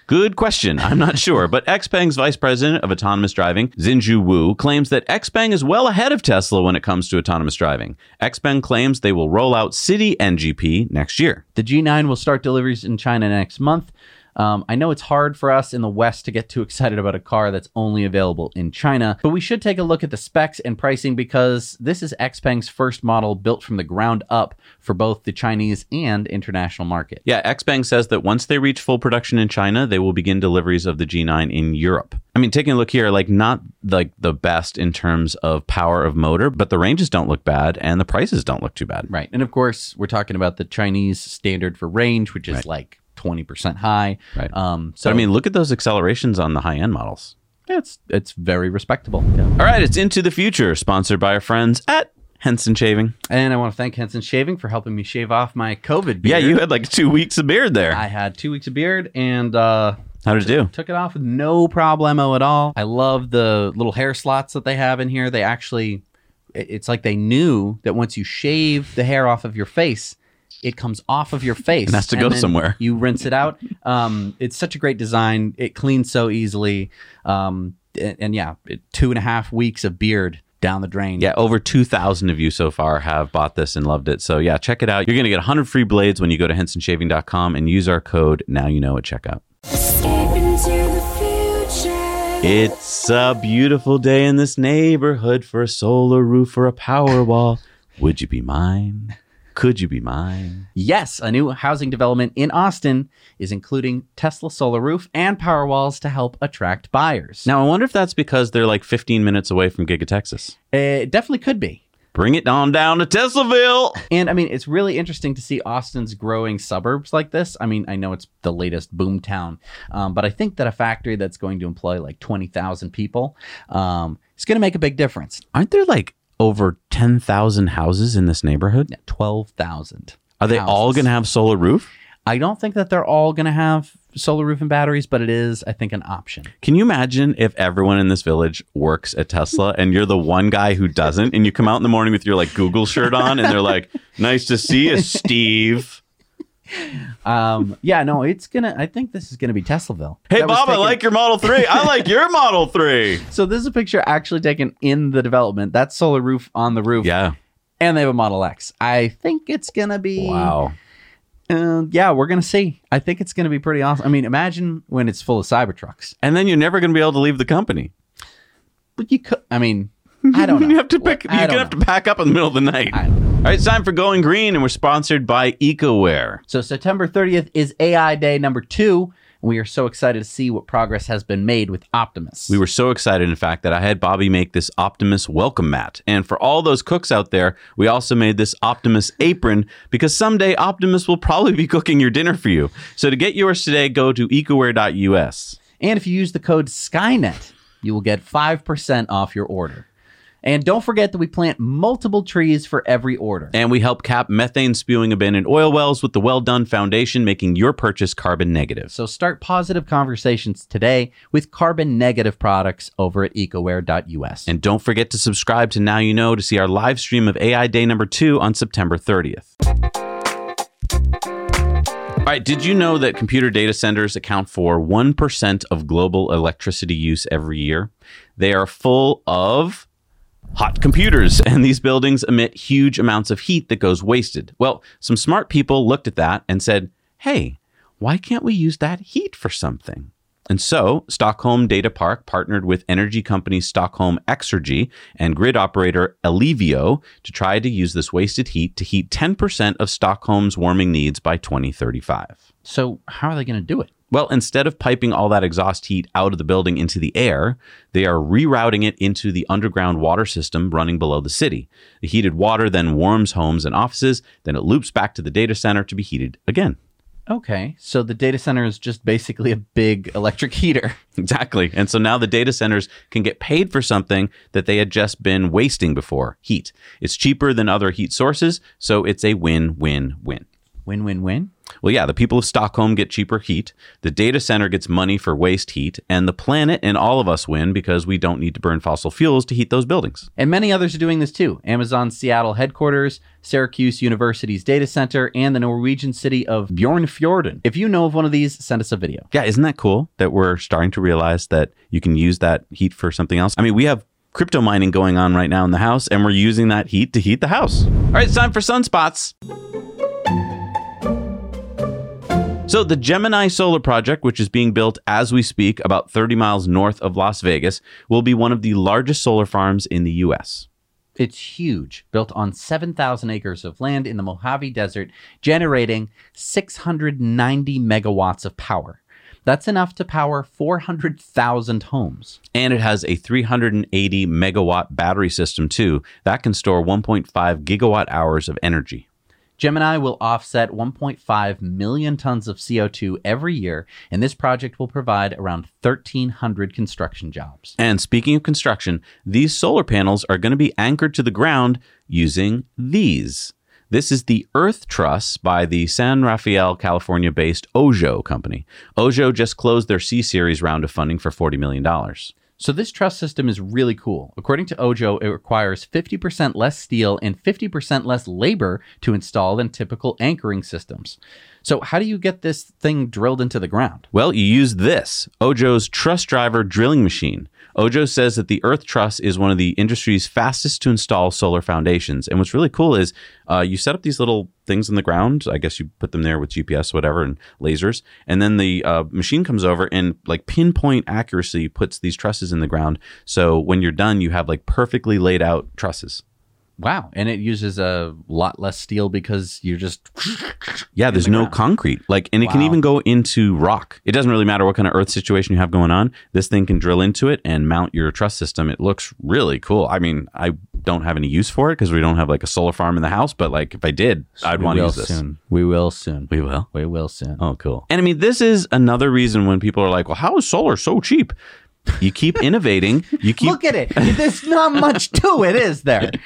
Good question. I'm not [laughs] sure. But Xpeng's vice president of autonomous driving, Xinzhou Wu, claims that Xpeng is well ahead of Tesla when it comes to autonomous driving. Xpeng claims they will roll out City NGP next year. The G9 will start deliveries in China next month. Um, I know it's hard for us in the West to get too excited about a car that's only available in China, but we should take a look at the specs and pricing because this is Xpeng's first model built from the ground up for both the Chinese and international market. Yeah, Xpeng says that once they reach full production in China, they will begin deliveries of the G9 in Europe. I mean, taking a look here, like not like the best in terms of power of motor, but the ranges don't look bad and the prices don't look too bad. Right. And of course, we're talking about the Chinese standard for range, which is Right. like 20% high. Right. Um, so So I mean, look at those accelerations on the high end models. it's it's very respectable. All right, it's Into the Future, sponsored by our friends at Henson Shaving. And I want to thank Henson Shaving for helping me shave off my COVID beard. Yeah, you had like two weeks of beard there. I had two weeks of beard and uh, How did it do? took it off with no problemo at all. I love the little hair slots that they have in here. They actually, it's like they knew that once you shave the hair off of your face, it comes off of your [laughs] face It has to go then somewhere. You rinse it out. Um, it's such a great design. It cleans so easily. Um, and, and yeah, it, two and a half weeks of beard down the drain. Yeah, over 2,000 of you so far have bought this and loved it. So, yeah, check it out. You're going to get 100 free blades when you go to hensonshaving.com and use our code Now You Know at checkout. Escape into the future. It's a beautiful day in this neighborhood for a solar roof or a power wall. Would you be mine? Could you be mine? Yes, a new housing development in Austin is including Tesla solar roof and power walls to help attract buyers. Now, I wonder if that's because they're like 15 minutes away from Giga Texas. it definitely could be. Bring it on down to Teslaville. And I mean, it's really interesting to see Austin's growing suburbs like this. I mean, I know it's the latest boom town, um, but I think that a factory that's going to employ like 20,000 people um, is going to make a big difference. Aren't there like over 10,000 houses in this neighborhood? 12,000. Are they all going to have solar roof? I don't think that they're all going to have solar roof and batteries, but it is, I think, an option. Can you imagine if everyone in this village works at Tesla [laughs] and you're the one guy who doesn't and you come out in the morning with your like Google shirt on and they're like, "Nice to see you, Steve." Um, yeah, no, it's gonna. I think this is gonna be Teslaville. Hey Bob, I like your Model 3. I [laughs] like your Model 3. So this is a picture actually taken in the development. That's solar roof on the roof. Yeah. and they have a Model X. I think it's gonna be. Wow. Uh, yeah, we're gonna see. I think it's gonna be pretty awesome. I mean, imagine when it's full of Cybertrucks. And then you're never to be able to leave the company. But you could. I mean, I don't [laughs] know. You have to pick you're going to have to pack up in the middle of the night. All right, it's time for Going Green and we're sponsored by Ecowear. So September 30th is AI Day number two. And we are so excited to see what progress has been made with Optimus. We were so excited, in fact, that I had Bobby make this Optimus welcome mat. And for all those cooks out there, we also made this Optimus apron because someday Optimus will probably be cooking your dinner for you. So to get yours today, go to ecowear.us. And if you use the code Skynet, you will get 5% off your order. And don't forget that we plant multiple trees for every order. And we help cap methane spewing abandoned oil wells with the Well Done Foundation, making your purchase carbon negative. So start positive conversations today with carbon negative products over at ecowear.us. And don't forget to subscribe to Now You Know to see our live stream of AI Day number two on September 30th. All All right, did you know that computer data centers account for 1% of global electricity use every year? They are full of hot computers, [laughs] and these buildings emit huge amounts of heat that goes wasted. Well, some smart people looked at that and said, hey, why can't we use that heat for something? And so, Stockholm Data Park partnered with energy company Stockholm Exergi and grid operator Ellevio to try to use this wasted heat to heat 10% of Stockholm's warming needs by 2035. So, how are they going to do it? Well, instead of piping all that exhaust heat out of the building into the air, they are rerouting it into the underground water system running below the city. The heated water then warms homes and offices, then it loops back to the data center to be heated again. Okay, so the data center is just basically a big electric heater. [laughs] Exactly. And so now the data centers can get paid for something that they had just been wasting before heat. It's cheaper than other heat sources, so it's a win win win. Win win win. Well, yeah, the people of Stockholm get cheaper heat, the data center gets money for waste heat, and the planet and all of us win because we don't need to burn fossil fuels to heat those buildings. And many others are doing this too. Amazon's Seattle headquarters, Syracuse University's data center, and the Norwegian city of Bjornfjorden. If you know of one of these, send us a video. Yeah, isn't that cool that we're starting to realize that you can use that heat for something else? I mean, we have crypto mining going on right now in the house, and we're using that heat to heat the house. All right, it's time for sunspots. So, the Gemini Solar Project, which is being built as we speak about 30 miles north of Las Vegas, will be one of the largest solar farms in the U.S. It's huge, built on 7,000 acres of land in the Mojave Desert, generating 690 megawatts of power. That's enough to power 400,000 homes. And it has a 380 megawatt battery system, too. That can store 1.5 gigawatt hours of energy. Gemini will offset 1.5 million tons of CO2 every year, and this project will provide around 1,300 construction jobs. And speaking of construction, these solar panels are going to be anchored to the ground using these. This is the Earth Truss by the San Rafael, California based Ojjo company. Ojjo just closed their C Series round of funding for $40 million. So this truss system is really cool. According to Ojjo, it requires 50% less steel and 50% less labor to install than typical anchoring systems. So how do you get this thing drilled into the ground? Well, you use this Ojjo's Truss Driver drilling machine. Ojjo says that the Earth Truss is one of the industry's fastest to install solar foundations. And what's really cool is uh, you set up these little things in the ground. I guess you put them there with GPS, whatever, and lasers. And then the uh, machine comes over and, like, pinpoint accuracy puts these trusses in the ground. So when you're done, you have, like, perfectly laid out trusses. Wow. And it uses a lot less steel because you're just Yeah, there's the no ground. concrete. Like, and it can even go into rock. It doesn't really matter what kind of earth situation you have going on. This thing can drill into it and mount your truss system. It looks really cool. I mean, I don't have any use for it because we don't have like a solar farm in the house. But like, if I did, I'd We want to use this. soon. We will soon. We will. We will soon. Oh, cool. And I mean, this is another reason when people are like, "Well, how is solar so cheap?" You keep innovating. You keep Look at it. There's not much to it, is there? [laughs]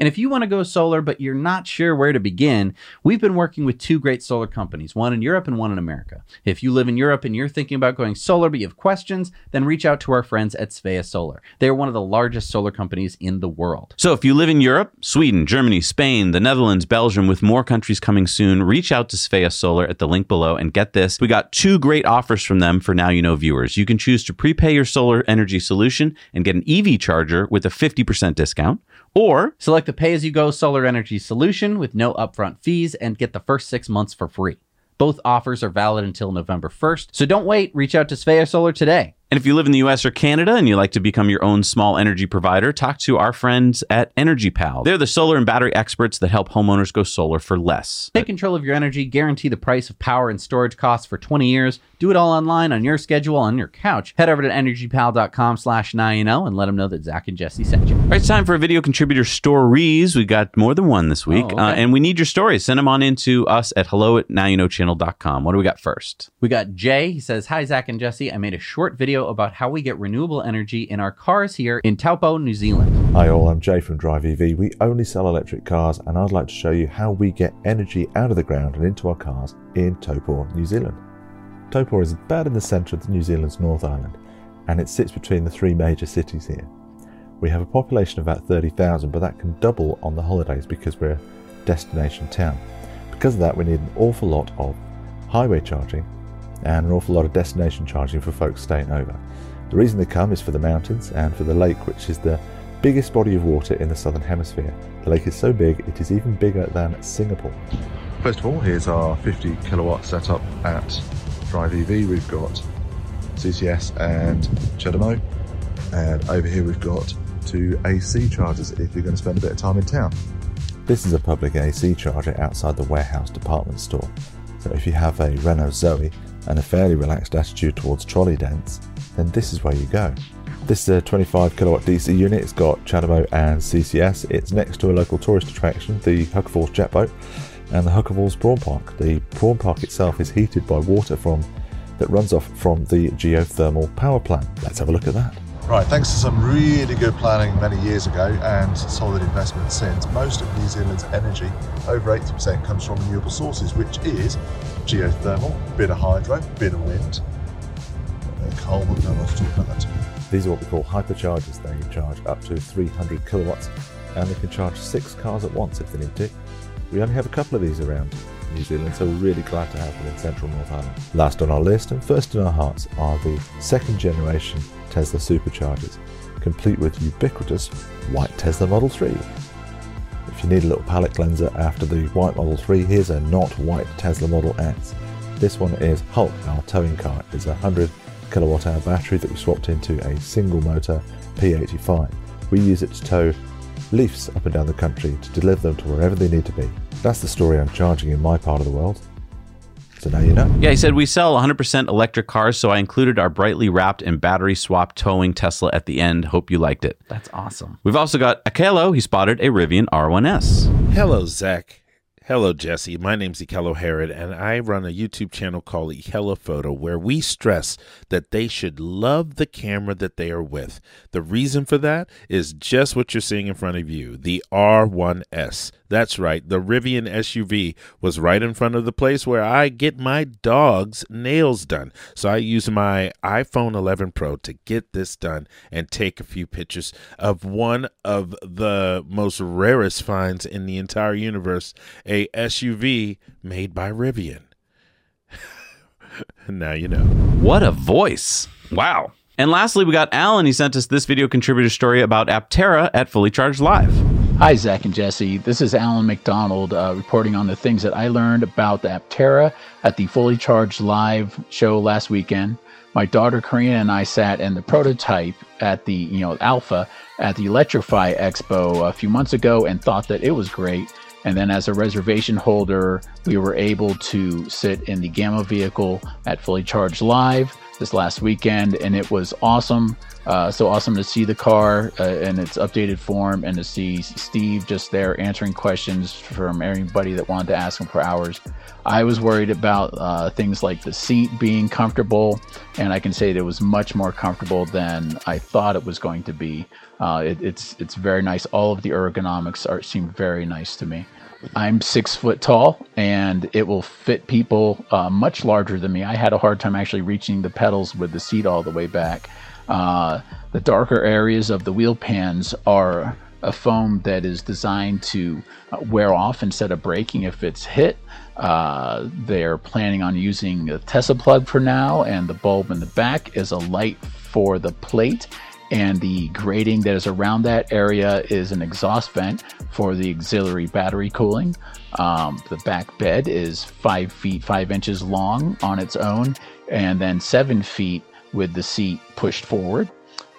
And if you want to go solar, but you're not sure where to begin, we've been working with two great solar companies, one in Europe and one in America. If you live in Europe and you're thinking about going solar, but you have questions, then reach out to our friends at Svea Solar. They're one of the largest solar companies in the world. So if you live in Europe, Sweden, Germany, Spain, the Netherlands, Belgium, with more countries coming soon, reach out to Svea Solar at the link below and get this. We got two great offers from them for Now You Know viewers. You can choose to prepay your solar energy solution and get an EV charger with a 50% discount, or Select the pay as you go solar energy solution with no upfront fees and get the first six months for free. Both offers are valid until November 1st, so don't wait. Reach out to Svea Solar today. And if you live in the US or Canada and you like to become your own small energy provider, talk to our friends at EnergyPal. They're the solar and battery experts that help homeowners go solar for less. Take control of your energy, guarantee the price of power and storage costs for 20 years. Do it all online on your schedule on your couch. Head over to energypal.com slash now you know and let them know that Zac and Jesse sent you. All right, it's time for a video contributor stories. We got more than one this week. Oh, okay. uh, and we need your stories. Send them on into us at hello at nowyouknowchannel.com. What do we got first? We got Jay. He says, Hi, Zac and Jesse. I made a short video about how we get renewable energy in our cars here in Taupo, New Zealand. Hi all, I'm Jay from Drive EV. We only sell electric cars and I'd like to show you how we get energy out of the ground and into our cars in Taupo, New Zealand. Taupo is about in the centre of New Zealand's North Island and it sits between the three major cities here. We have a population of about 30,000 but that can double on the holidays because we're a destination town. Because of that we need an awful lot of highway charging, and an awful lot of destination charging for folks staying over. The reason they come is for the mountains and for the lake, which is the biggest body of water in the southern hemisphere. The lake is so big, it is even bigger than Singapore. First of all, here's our 50 kilowatt setup at Drive EV. We've got CCS and CHAdeMO, and over here we've got two AC chargers if you're going to spend a bit of time in town. This is a public AC charger outside the warehouse department store. So if you have a Renault Zoe and a fairly relaxed attitude towards trolley dents, then this is where you go. This is a 25 kilowatt DC unit. It's got CHAdeMO and CCS. It's next to a local tourist attraction, the Huka Falls Jet Boat, and the Huka Falls Prawn Park. The prawn park itself is heated by water from that runs off from the geothermal power plant. Let's have a look at that. Right, thanks to some really good planning many years ago and solid investment since, most of New Zealand's energy, over 80%, comes from renewable sources, which is geothermal, bit of hydro, bit of wind. Uh, Carl would know what to talk about that. These are what we call hyperchargers. They charge up to 300 kilowatts and they can charge six cars at once if they need to. We only have a couple of these around New Zealand, so we're really glad to have them in central North Island. Last on our list and first in our hearts are the second generation Tesla superchargers, complete with ubiquitous white Tesla Model 3. If you need a little palette cleanser after the white Model 3, here's a not white Tesla Model X. This one is Hulk, our towing car. It's a 100 kilowatt hour battery that we swapped into a single motor P85. We use it to tow leafs up and down the country to deliver them to wherever they need to be. That's the story on charging in my part of the world. So now you know. Yeah, he said we sell 100% electric cars, so I included our brightly wrapped and battery swap towing Tesla at the end. Hope you liked it. That's awesome. We've also got Akelo. He spotted a Rivian R1S. Hello, Zac. Hello, Jesse. My name's Ikello Herod, and I run a YouTube channel called Ikello Photo where we stress that they should love the camera that they are with. The reason for that is just what you're seeing in front of you the R1S. That's right, the Rivian SUV was right in front of the place where I get my dog's nails done. So I use my iPhone 11 Pro to get this done and take a few pictures of one of the most rarest finds in the entire universe a SUV made by Rivian. [laughs] now you know. What a voice. Wow. And lastly, we got Alan. He sent us this video contributor story about Aptera at Fully Charged Live. Hi, Zac and Jesse. This is Alan McDonald uh, reporting on the things that I learned about the Aptera at the Fully Charged Live show last weekend. My daughter Karina and I sat in the prototype at the, you know, Alpha at the Electrify Expo a few months ago and thought that it was great. And then, as a reservation holder, we were able to sit in the Gamma vehicle at Fully Charged Live this last weekend, and it was awesome. Uh, so awesome to see the car uh, in its updated form and to see Steve just there answering questions from everybody that wanted to ask him for hours. I was worried about uh, things like the seat being comfortable, and I can say that it was much more comfortable than I thought it was going to be. Uh, it, it's it's very nice. All of the ergonomics are seem very nice to me. I'm six foot tall, and it will fit people uh, much larger than me. I had a hard time actually reaching the pedals with the seat all the way back. Uh, the darker areas of the wheel pans are a foam that is designed to uh, wear off instead of breaking if it's hit. Uh, they're planning on using a Tesla plug for now, and the bulb in the back is a light for the plate and the grating that is around that area is an exhaust vent for the auxiliary battery cooling. Um, the back bed is five feet five inches long on its own, and then seven feet with the seat pushed forward.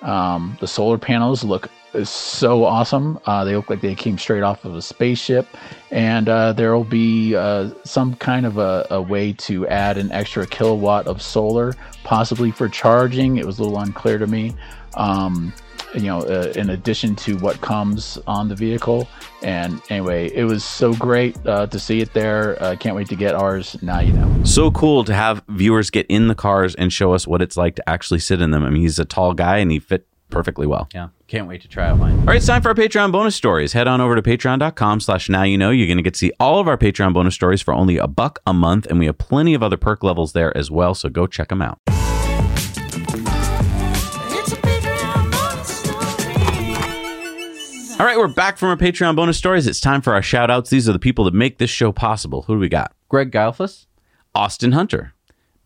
Um, the solar panels look so awesome. Uh, they look like they came straight off of a spaceship, and uh, there will be uh, some kind of a, a, way to add an extra kilowatt of solar, possibly for charging. It was a little unclear to me. Um, you know, uh, in addition to what comes on the vehicle. And anyway, it was so great uh, to see it there. I can't wait to get ours. Now you know. So cool to have viewers get in the cars and show us what it's like to actually sit in them. I mean, he's a tall guy and he fit perfectly well. Yeah. Can't wait to try out mine. All right, it's time for our Patreon bonus stories. Head on over to patreon.com slash now you know. You're going to get to see all of our Patreon bonus stories for only a buck a month, and we have plenty of other perk levels there as well, so go check them out. All right, we're back from our Patreon bonus stories. It's time for our shout outs. These are the people that make this show possible. Who do we got? Greg Geilfuss, Austin Hunter,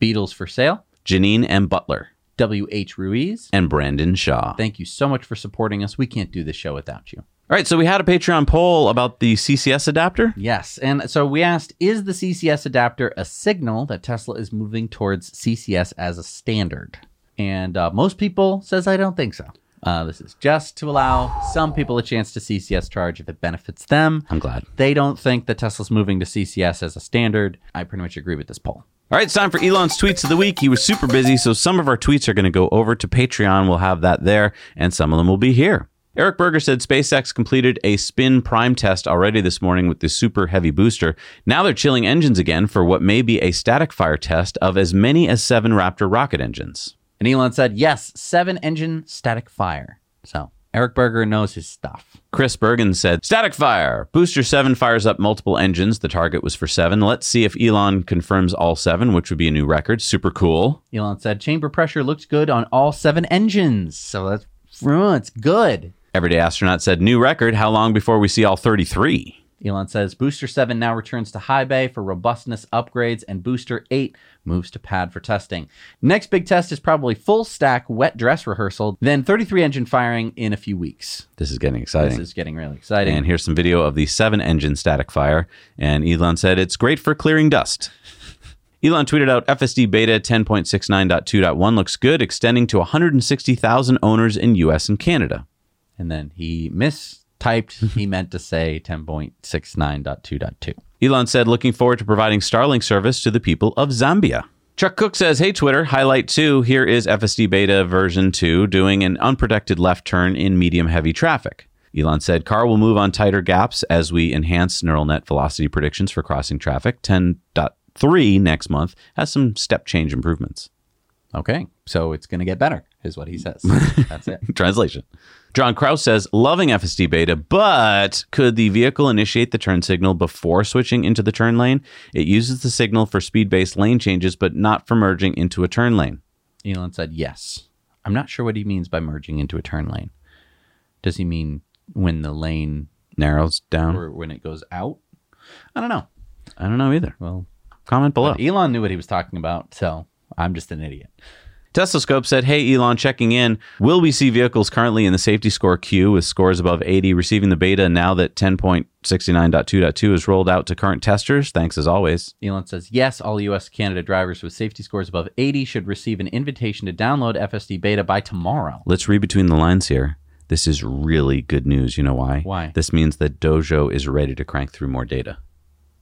Beatles for sale. Janine M. Butler, W.H. Ruiz. and Brandon Shaw. Thank you so much for supporting us. We can't do this show without you. All right, so we had a Patreon poll about the CCS adapter. Yes. And so we asked Is the CCS adapter a signal that Tesla is moving towards CCS as a standard? And uh, most people says I don't think so. Uh, this is just to allow some people a chance to CCS charge if it benefits them. I'm glad. They don't think that Tesla's moving to CCS as a standard. I pretty much agree with this poll. All right, it's time for Elon's tweets of the week. He was super busy, so some of our tweets are going to go over to Patreon. We'll have that there, and some of them will be here. Eric Berger said SpaceX completed a spin prime test already this morning with the super heavy booster. Now they're chilling engines again for what may be a static fire test of as many as seven Raptor rocket engines. And Elon said, Yes, seven engine static fire. So Eric Berger knows his stuff. Chris Bergen said, Static fire. Booster 7 fires up multiple engines. The target was for 7. Let's see if Elon confirms all 7, which would be a new record. Super cool. Elon said, Chamber pressure looks good on all seven engines. So that's, it's good. Everyday Astronaut said, New record. How long before we see all 33? Elon says Booster 7 now returns to high bay for robustness upgrades, and Booster 8 moves to pad for testing. Next big test is probably full stack wet dress rehearsal, then 33 engine firing in a few weeks. This is getting exciting. This is getting really exciting. And here's some video of the 7 engine static fire. And Elon said, It's great for clearing dust. [laughs] Elon tweeted out FSD beta 10.69.2.1 looks good, extending to 160,000 owners in US and Canada. And then he mistyped, he [laughs] meant to say 10.69.2.2. Elon said, looking forward to providing Starlink service to the people of Zambia. Chuck Cook says, Hey Twitter, highlight two. Here is FSD beta version 2 doing an unprotected left turn in medium heavy traffic. Elon said, Car will move on tighter gaps as we enhance neural net velocity predictions for crossing traffic. 10.3 next month has some step change improvements. Okay, so it's going to get better, is what he says. [laughs] That's it. Translation. John Kraus says, loving FSD beta, but could the vehicle initiate the turn signal before switching into the turn lane? It uses the signal for speed based lane changes, but not for merging into a turn lane. Elon said yes. I'm not sure what he means by merging into a turn lane. Does he mean when the lane Narrows down. or when it goes out? I don't know. I don't know either. Well, Comment below. Elon knew what he was talking about, so I'm just an idiot. Tesla Scope said, Hey, Elon, checking in. Will we see vehicles currently in the safety score queue with scores above 80 receiving the beta now that 10.69.2.2 is rolled out to current testers? Thanks as always. Elon says, yes, all US Canada drivers with safety scores above 80 should receive an invitation to download FSD beta by tomorrow. Let's read between the lines here. This is really good news. You know why? Why? This means that Dojo is ready to crank through more data.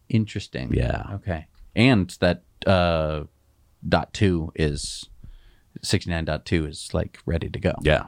Interesting. Yeah. Okay. And that uh, dot two is 69.2 is like ready to go. Yeah.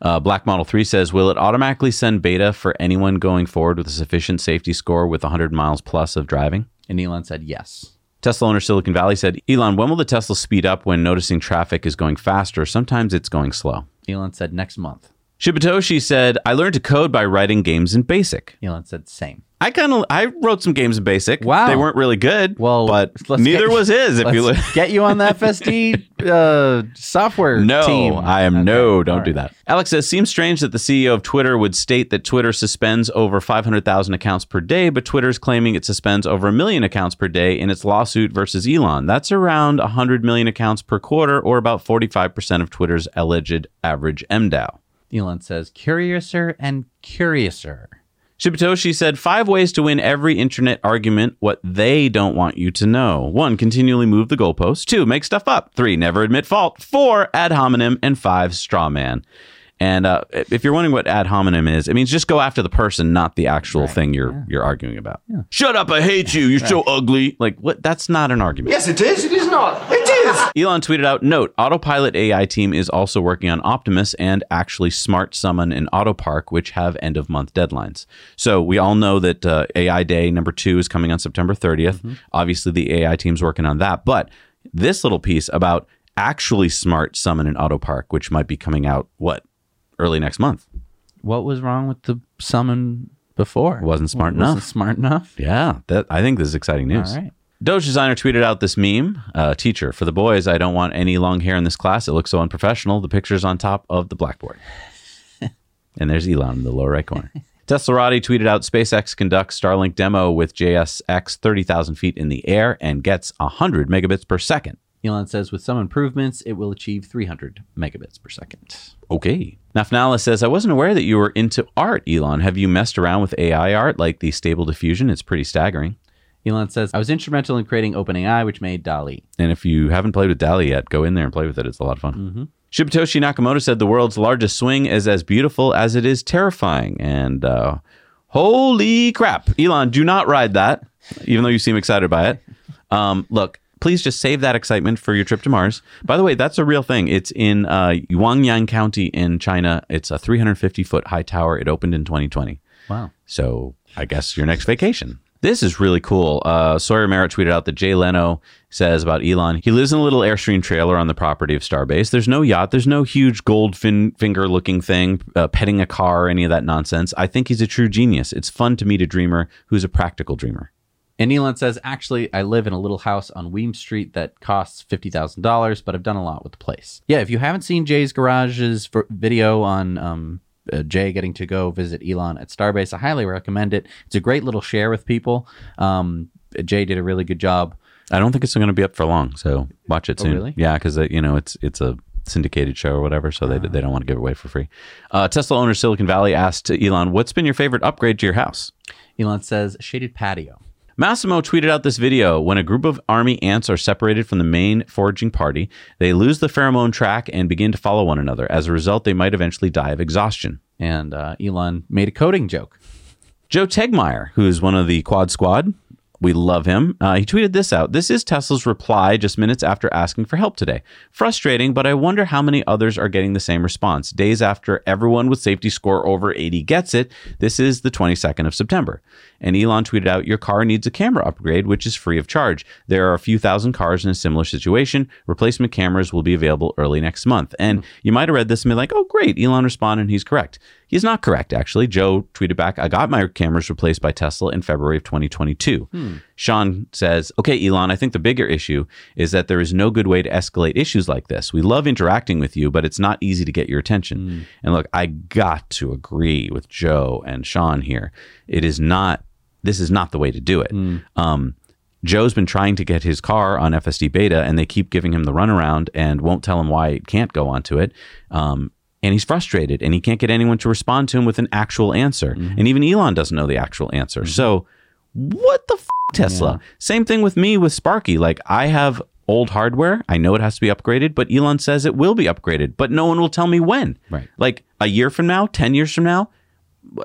Uh, Black Model 3 says, Will it automatically send beta for anyone going forward with a sufficient safety score with 100 miles plus of driving? And Elon said yes. Tesla owner Silicon Valley said, Elon, when will the Tesla speed up when noticing traffic is going faster? Sometimes it's going slow. Elon said next month. Shibatoshi said, I learned to code by writing games in BASIC. Elon said same. I kind of I wrote some games in BASIC. Wow. They weren't really good. Well, but neither get- was his. If you look, get you on the FSD [laughs] uh, software no, team. I am Okay, no. Don't all do right. that. Alex says, seems strange that the CEO of Twitter would state that Twitter suspends over 500,000 accounts per day, but Twitter's claiming it suspends over a million accounts per day in its lawsuit versus Elon. That's around 100 million accounts per quarter, or about 45% of Twitter's alleged average mDAU. Elon says curiouser and curiouser. Shibatoshi said five ways to win every internet argument what they don't want you to know. One, continually move the goalposts. Two, make stuff up. Three, never admit fault. Four, ad hominem. And five, straw man. And uh, if you're wondering what ad hominem is, it means just go after the person, not the actual thing you're you're arguing about. Shut up! I hate you. You're so ugly. Like what? That's not an argument. Yes, it is. It is not. It is. Elon tweeted out, note, Autopilot AI team is also working on Optimus and actually Smart Summon and Autopark, which have end of month deadlines. So we all know that uh, AI Day number two is coming on September 30th. Obviously, the AI team's working on that. But this little piece about actually Smart Summon and Autopark, which might be coming out, what, early next month? What was wrong with the summon before? Wasn't smart enough. Wasn't enough. smart enough. Yeah, that I think this is exciting news. All right. Doge designer tweeted out this meme. Uh, teacher, for the boys, I don't want any long hair in this class. It looks so unprofessional. The picture's on top of the blackboard. [laughs] and there's Elon in the lower right corner. Teslarati tweeted out SpaceX conducts Starlink demo with JSX 30,000 feet in the air and gets 100 megabits per second. Elon says with some improvements, it will achieve 300 megabits per second. Okay. Nafnala says, I wasn't aware that you were into art, Elon. Have you messed around with AI art like the Stable Diffusion? It's pretty staggering. Elon says, I was instrumental in creating OpenAI, which made DALL-E. And if you haven't played with DALL-E yet, go in there and play with it. It's a lot of fun. Shibatoshi Nakamoto said the world's largest swing is as beautiful as it is terrifying. And uh, holy crap, Elon, do not ride that, even though you seem excited by it. Um, look, please just save that excitement for your trip to Mars. By the way, that's a real thing. It's in uh, County in China. It's a 350 foot high tower. It opened in 2020. Wow. So I guess your next vacation. This is really cool. Uh, Sawyer Merritt tweeted out that Jay Leno says about Elon. He lives in a little Airstream trailer on the property of Starbase. There's no yacht. There's no huge gold fin- finger looking thing, uh, petting a car, or any of that nonsense. I think he's a true genius. It's fun to meet a dreamer who's a practical dreamer. And Elon says, actually, I live in a little house on Weems Street that costs $50,000, but I've done a lot with the place. Yeah, if you haven't seen Jay's Garage's video on um, uh, Jay getting to go visit Elon at Starbase, I highly recommend it. It's a great little share with people. Um, Jay did a really good job. I don't think it's going to be up for long, so watch it Oh, soon. really? Yeah, because you know it's it's a syndicated show or whatever, so they they don't want to give it away for free. Uh, Tesla owner Silicon Valley asked Elon, "What's been your favorite upgrade to your house?" Elon says, shaded patio. Massimo tweeted out this video. When a group of army ants are separated from the main foraging party, they lose the pheromone track and begin to follow one another. As a result, they might eventually die of exhaustion. And uh, Elon made a coding joke. Joe Tegtmeyer, who is one of the Quad Squad, we love him. Uh, he tweeted this out. This is Tesla's reply just minutes after asking for help today. Frustrating, but I wonder how many others are getting the same response. Days after everyone with safety score over 80 gets it, this is the 22nd of September. And Elon tweeted out, Your car needs a camera upgrade, which is free of charge. There are a few thousand cars in a similar situation. Replacement cameras will be available early next month. And you might have read this and be like, Oh, great. Elon responded and he's correct. He's not correct, actually. Joe tweeted back, I got my cameras replaced by Tesla in February of 2022. Sean says, Okay, Elon, I think the bigger issue is that there is no good way to escalate issues like this. We love interacting with you, but it's not easy to get your attention. And look, I got to agree with Joe and Sean here. It is not, this is not the way to do it. Um, Joe's been trying to get his car on FSD beta, and they keep giving him the runaround and won't tell him why it can't go onto it. Um, and he's frustrated, and he can't get anyone to respond to him with an actual answer. Mm-hmm. And even Elon doesn't know the actual answer. Mm-hmm. So, what the f- Tesla? Same thing with me with Sparky. Like, I have old hardware. I know it has to be upgraded, but Elon says it will be upgraded, but no one will tell me when. Right. Like a year from now, 10 years from now,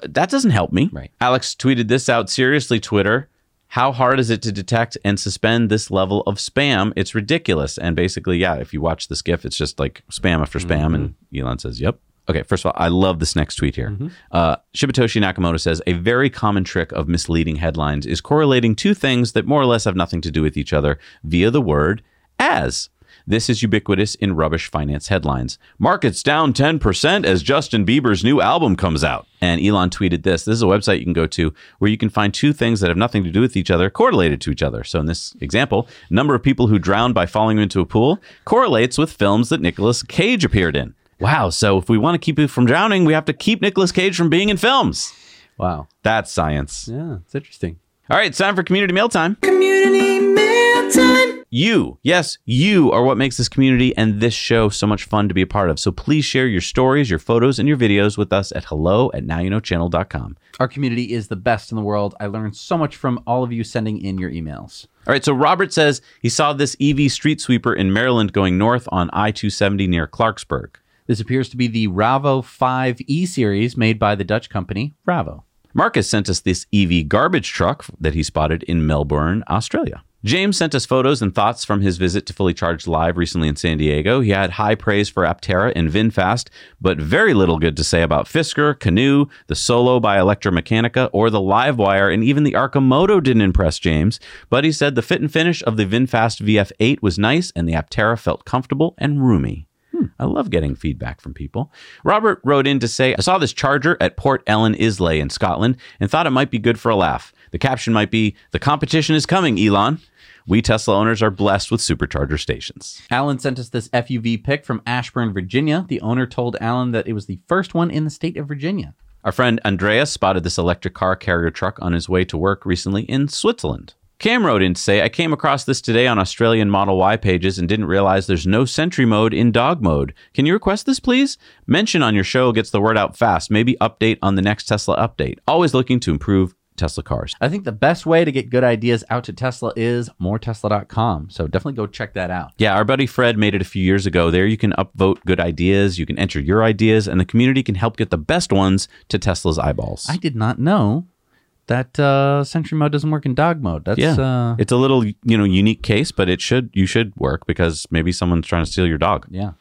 that doesn't help me. Right. Alex tweeted this out seriously, Twitter. How hard is it to detect and suspend this level of spam? It's ridiculous. And basically, yeah, if you watch this GIF, it's just like spam after spam. And Elon says, yep. Okay, first of all, I love this next tweet here. Uh, Shibatoshi Nakamoto says a very common trick of misleading headlines is correlating two things that more or less have nothing to do with each other via the word as. This is ubiquitous in rubbish finance headlines. Markets down 10% as Justin Bieber's new album comes out. And Elon tweeted this. This is a website you can go to where you can find two things that have nothing to do with each other correlated to each other. So in this example, number of people who drowned by falling into a pool correlates with films that Nicolas Cage appeared in. Wow. So if we want to keep you from drowning, we have to keep Nicolas Cage from being in films. Wow. That's science. Yeah, it's interesting. All right, it's time for community mail time. Community mail time. You, yes, you are what makes this community and this show so much fun to be a part of. So please share your stories, your photos, and your videos with us at hello at nowyouknowchannel.com. Our community is the best in the world. I learned so much from all of you sending in your emails. All right, so Robert says he saw this EV street sweeper in Maryland going north on I 270 near Clarksburg. This appears to be the Ravo 5 E series made by the Dutch company Ravo. Marcus sent us this EV garbage truck that he spotted in Melbourne, Australia. James sent us photos and thoughts from his visit to Fully Charged Live recently in San Diego. He had high praise for Aptera and VinFast, but very little good to say about Fisker, Canoo, the Solo by ElectraMeccanica, or the Livewire, and even the Arcimoto didn't impress James. But he said the fit and finish of the VinFast VF8 was nice and the Aptera felt comfortable and roomy. Hmm. I love getting feedback from people. Robert wrote in to say, I saw this charger at Port Ellen Islay in Scotland and thought it might be good for a laugh. The caption might be, The competition is coming, Elon. We Tesla owners are blessed with supercharger stations. Alan sent us this FUV pic from Ashburn, Virginia. The owner told Alan that it was the first one in the state of Virginia. Our friend Andreas spotted this electric car carrier truck on his way to work recently in Switzerland. Cam wrote in to say, I came across this today on Australian Model Y pages and didn't realize there's no Sentry mode in dog mode. Can you request this, please? Mention on your show gets the word out fast. Maybe update on the next Tesla update. Always looking to improve Tesla cars. I think the best way to get good ideas out to Tesla is moretesla.com. So definitely go check that out. Yeah, our buddy Fred made it a few years ago. There you can upvote good ideas, you can enter your ideas, and the community can help get the best ones to Tesla's eyeballs. I did not know that uh, Sentry mode doesn't work in dog mode. That's yeah, uh, it's a little you know unique case, but it should you should work because maybe someone's trying to steal your dog. yeah.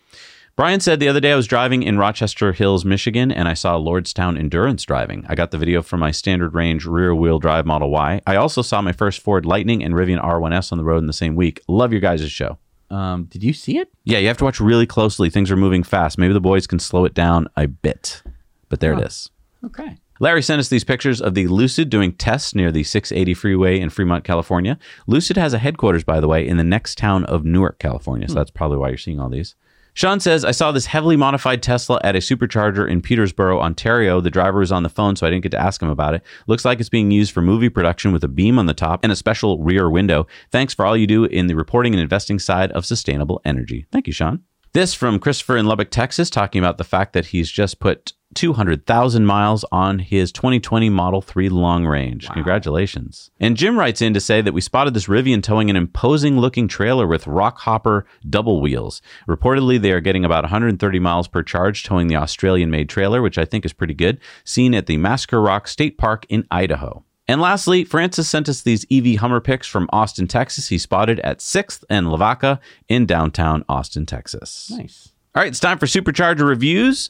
Brian said the other day I was driving in Rochester Hills, Michigan, and I saw Lordstown Endurance driving. I got the video from my standard range rear wheel drive Model Y. I also saw my first Ford Lightning and Rivian R1S on the road in the same week. Love your guys' show. Um, did you see it? Yeah, you have to watch really closely. Things are moving fast. Maybe the boys can slow it down a bit. But there it is. Okay. Larry sent us these pictures of the Lucid doing tests near the 680 freeway in Fremont, California. Lucid has a headquarters, by the way, in the next town of Newark, California. So that's probably why you're seeing all these. Sean says, I saw this heavily modified Tesla at a supercharger in Peterborough, Ontario. The driver was on the phone, so I didn't get to ask him about it. Looks like it's being used for movie production with a beam on the top and a special rear window. Thanks for all you do in the reporting and investing side of sustainable energy. Thank you, Sean. This from Christopher in Lubbock, Texas, talking about the fact that he's just put 200,000 miles on his 2020 Model 3 long range. Congratulations. And Jim writes in to say that we spotted this Rivian towing an imposing looking trailer with rock hopper double wheels. Reportedly, they are getting about 130 miles per charge towing the Australian made trailer, which I think is pretty good, seen at the Massacre Rock State Park in Idaho. And lastly, Francis sent us these EV Hummer pics from Austin, Texas. He spotted at 6th and Lavaca in downtown Austin, Texas. Nice. All right, it's time for Supercharger reviews.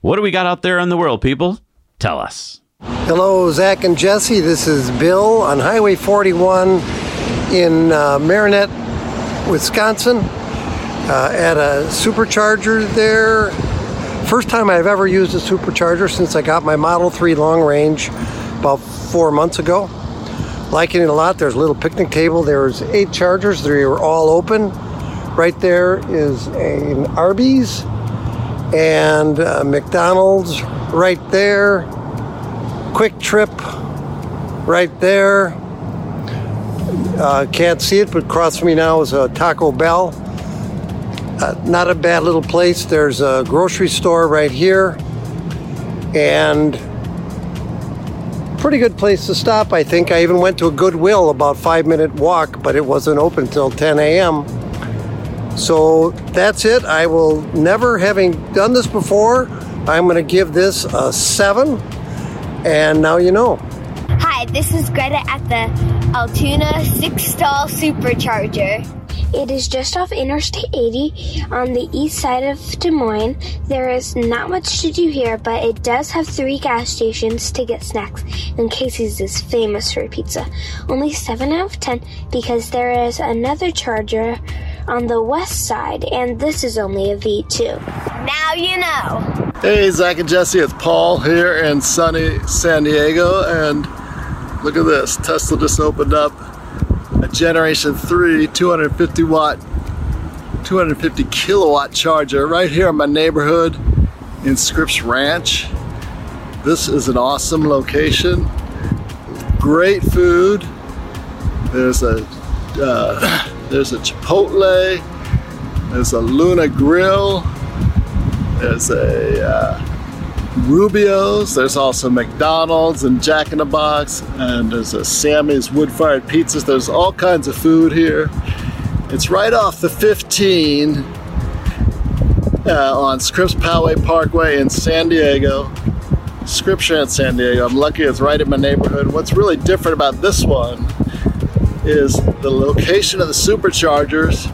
What do we got out there in the world, people? Tell us. Hello, Zac and Jesse. This is Bill on Highway 41 in uh, Marinette, Wisconsin, uh, at a supercharger there. First time I've ever used a supercharger since I got my Model 3 long range about four months ago. Liking it a lot. There's a little picnic table. There's eight chargers. They were all open. Right there is an Arby's and uh, McDonald's right there. Kwik Trip right there. Uh, can't see it, but across from me now is a Taco Bell. Uh, not a bad little place. There's a grocery store right here, and pretty good place to stop. I think I even went to a Goodwill about five minute walk, but it wasn't open till 10 a.m. So that's it. I will never, having done this before, I'm going to give this a seven. And now you know. Hi, this is Greta at the Altoona six stall supercharger. It is just off Interstate 80 on the east side of Des Moines. There is not much to do here, but it does have three gas stations to get snacks, and Casey's is famous for pizza. Only 7 out of 10 because there is another charger on the west side, and this is only a V2. Now you know. Hey, Zac and Jesse, it's Paul here in sunny San Diego, and look at this. Tesla just opened up a Generation 3 250 watt, 250 kilowatt charger right here in my neighborhood in Scripps Ranch. This is an awesome location. Great food. There's a uh, there's a Chipotle. There's a Luna Grill. There's a uh, Rubio's. There's also McDonald's and Jack in the Box. And there's a Sammy's Wood Fired Pizzas. There's all kinds of food here. It's right off the 15 uh, on Scripps Poway Parkway in San Diego. Scripps Ranch, San Diego. I'm lucky it's right in my neighborhood. What's really different about this one is the location of the superchargers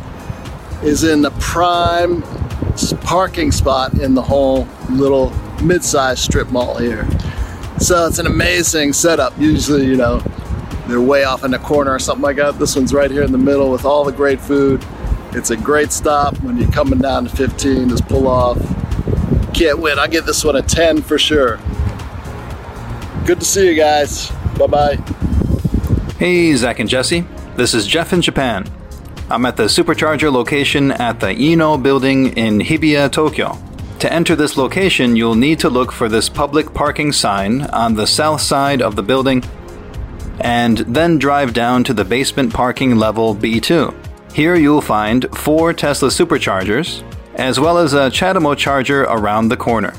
is in the prime parking spot in the whole little mid-sized strip mall here. So it's an amazing setup. Usually, you know, they're way off in the corner or something like that. This one's right here in the middle with all the great food. It's a great stop when you're coming down to 15, just pull off. Can't win. I give this one a 10 for sure. Good to see you guys. Bye bye. Hey, Zac and Jesse. This is Jeff in Japan. I'm at the supercharger location at the Ino building in Hibiya, Tokyo. To enter this location, you'll need to look for this public parking sign on the south side of the building and then drive down to the basement parking level B2. Here you'll find four Tesla superchargers, as well as a CHAdeMO charger around the corner.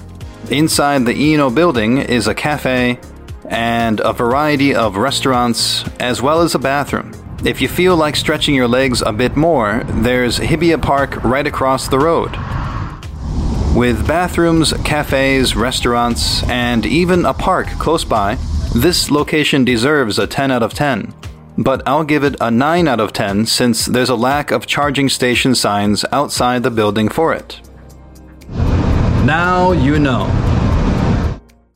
Inside the Eno building is a cafe and a variety of restaurants, as well as a bathroom. If you feel like stretching your legs a bit more, there's Hibiya Park right across the road. With bathrooms, cafes, restaurants, and even a park close by, this location deserves a 10 out of 10. But I'll give it a 9 out of 10 since there's a lack of charging station signs outside the building for it. Now you know.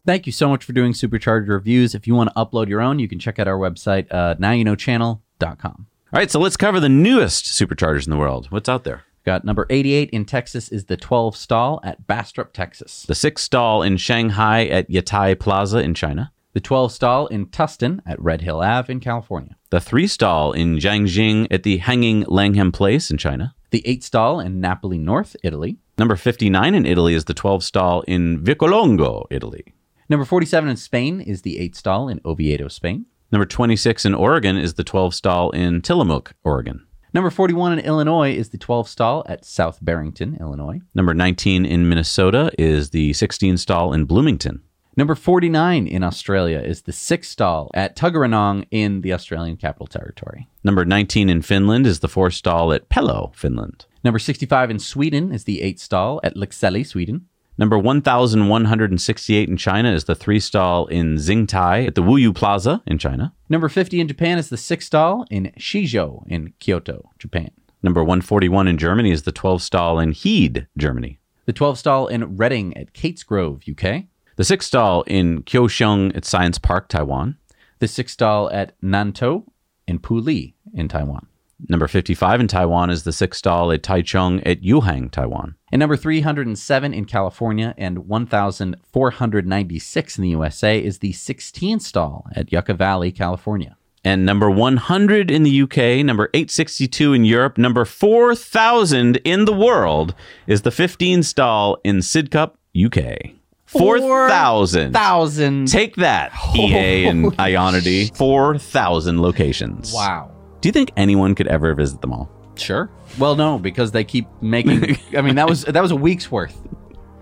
Thank you so much for doing supercharger reviews. If you want to upload your own, you can check out our website, uh, nowyouknowchannel.com. All right, so let's cover the newest superchargers in the world. What's out there? Got number 88 in Texas is the 12 stall at Bastrop, Texas. The six stall in Shanghai at Yatai Plaza in China. The 12 stall in Tustin at Red Hill Ave in California. The three stall in Jiangjing at the Hanging Langham Place in China. The 8 stall in Napoli North, Italy. Number 59 in Italy is the 12 stall in Vicolungo, Italy. Number 47 in Spain is the 8 stall in Oviedo, Spain. Number 26 in Oregon is the 12 stall in Tillamook, Oregon. Number 41 in Illinois is the 12 stall at South Barrington, Illinois. Number 19 in Minnesota is the 16 stall in Bloomington. Number 49 in Australia is the 6 stall at Tuggeranong in the Australian Capital Territory. Number 19 in Finland is the 4 stall at Pello, Finland. Number 65 in Sweden is the 8 stall at Lycksele, Sweden. Number 1168 in China is the 3 stall in Xingtai at the Wuyu Plaza in China. Number 50 in Japan is the 6 stall in Shizhou in Kyoto, Japan. Number 141 in Germany is the 12 stall in Heed, Germany. The 12 stall in Reading at Kates Grove, UK. The 6 stall in Kaohsiung at Science Park, Taiwan. The 6 stall at Nantou in Puli in Taiwan. Number 55 in Taiwan is the 6 stall at Taichung at Yuhang, Taiwan. And number 307 in California and 1,496 in the USA is the 16 stall at Yucca Valley, California. And number 100 in the UK, number 862 in Europe, number 4,000 in the world is the 15 stall in Sidcup, UK. 4,000. 4,000. Take that, EA and Ionity. 4,000 locations. Wow. Do you think anyone could ever visit them all? Sure. Well, no, because they keep making. I mean, that was that was a week's worth,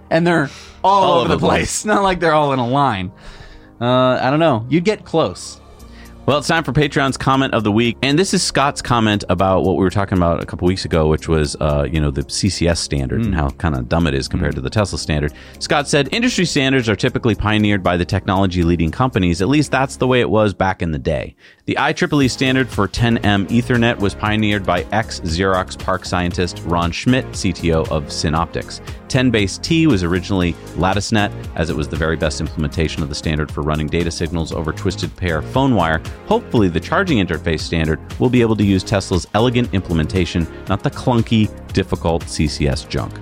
and they're all, All over the place. It's not like they're all in a line. Uh, I don't know. You'd get close. Well, it's time for Patreon's comment of the week, and this is Scott's comment about what we were talking about a couple weeks ago, which was, uh, you know, the CCS standard and how kind of dumb it is compared to the Tesla standard. Scott said, "Industry standards are typically pioneered by the technology-leading companies. At least that's the way it was back in the day. The IEEE standard for 10M Ethernet was pioneered by ex-Xerox PARC scientist Ron Schmidt, CTO of Synoptics. 10 base T was originally LattisNet, as it was the very best implementation of the standard for running data signals over twisted pair phone wire. Hopefully, the charging interface standard will be able to use Tesla's elegant implementation, not the clunky, difficult CCS junk.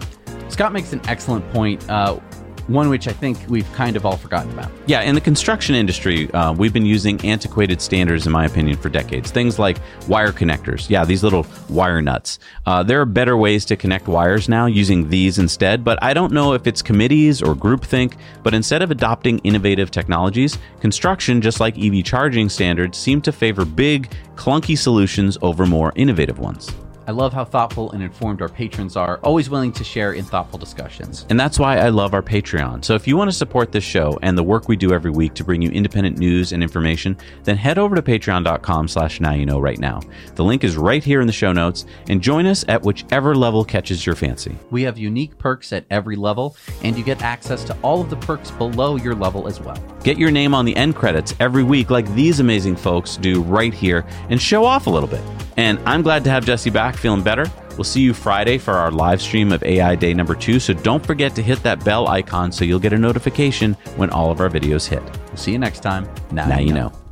Scott makes an excellent point, uh, one which I think we've kind of all forgotten about. Yeah, in the construction industry, uh, we've been using antiquated standards, in my opinion, for decades. Things like wire connectors. Yeah, these little wire nuts. Uh, there are better ways to connect wires now using these instead, but I don't know if it's committees or groupthink. But instead of adopting innovative technologies, construction, just like EV charging standards, seem to favor big, clunky solutions over more innovative ones. I love how thoughtful and informed our patrons are, always willing to share in thoughtful discussions. And that's why I love our Patreon. So if you want to support this show and the work we do every week to bring you independent news and information, then head over to patreon.com slash now you know right now. The link is right here in the show notes and join us at whichever level catches your fancy. We have unique perks at every level, and you get access to all of the perks below your level as well. Get your name on the end credits every week like these amazing folks do right here and show off a little bit. And I'm glad to have Jesse back feeling better. We'll see you Friday for our live stream of AI Day number two. So don't forget to hit that bell icon so you'll get a notification when all of our videos hit. We'll see you next time. Now, you know.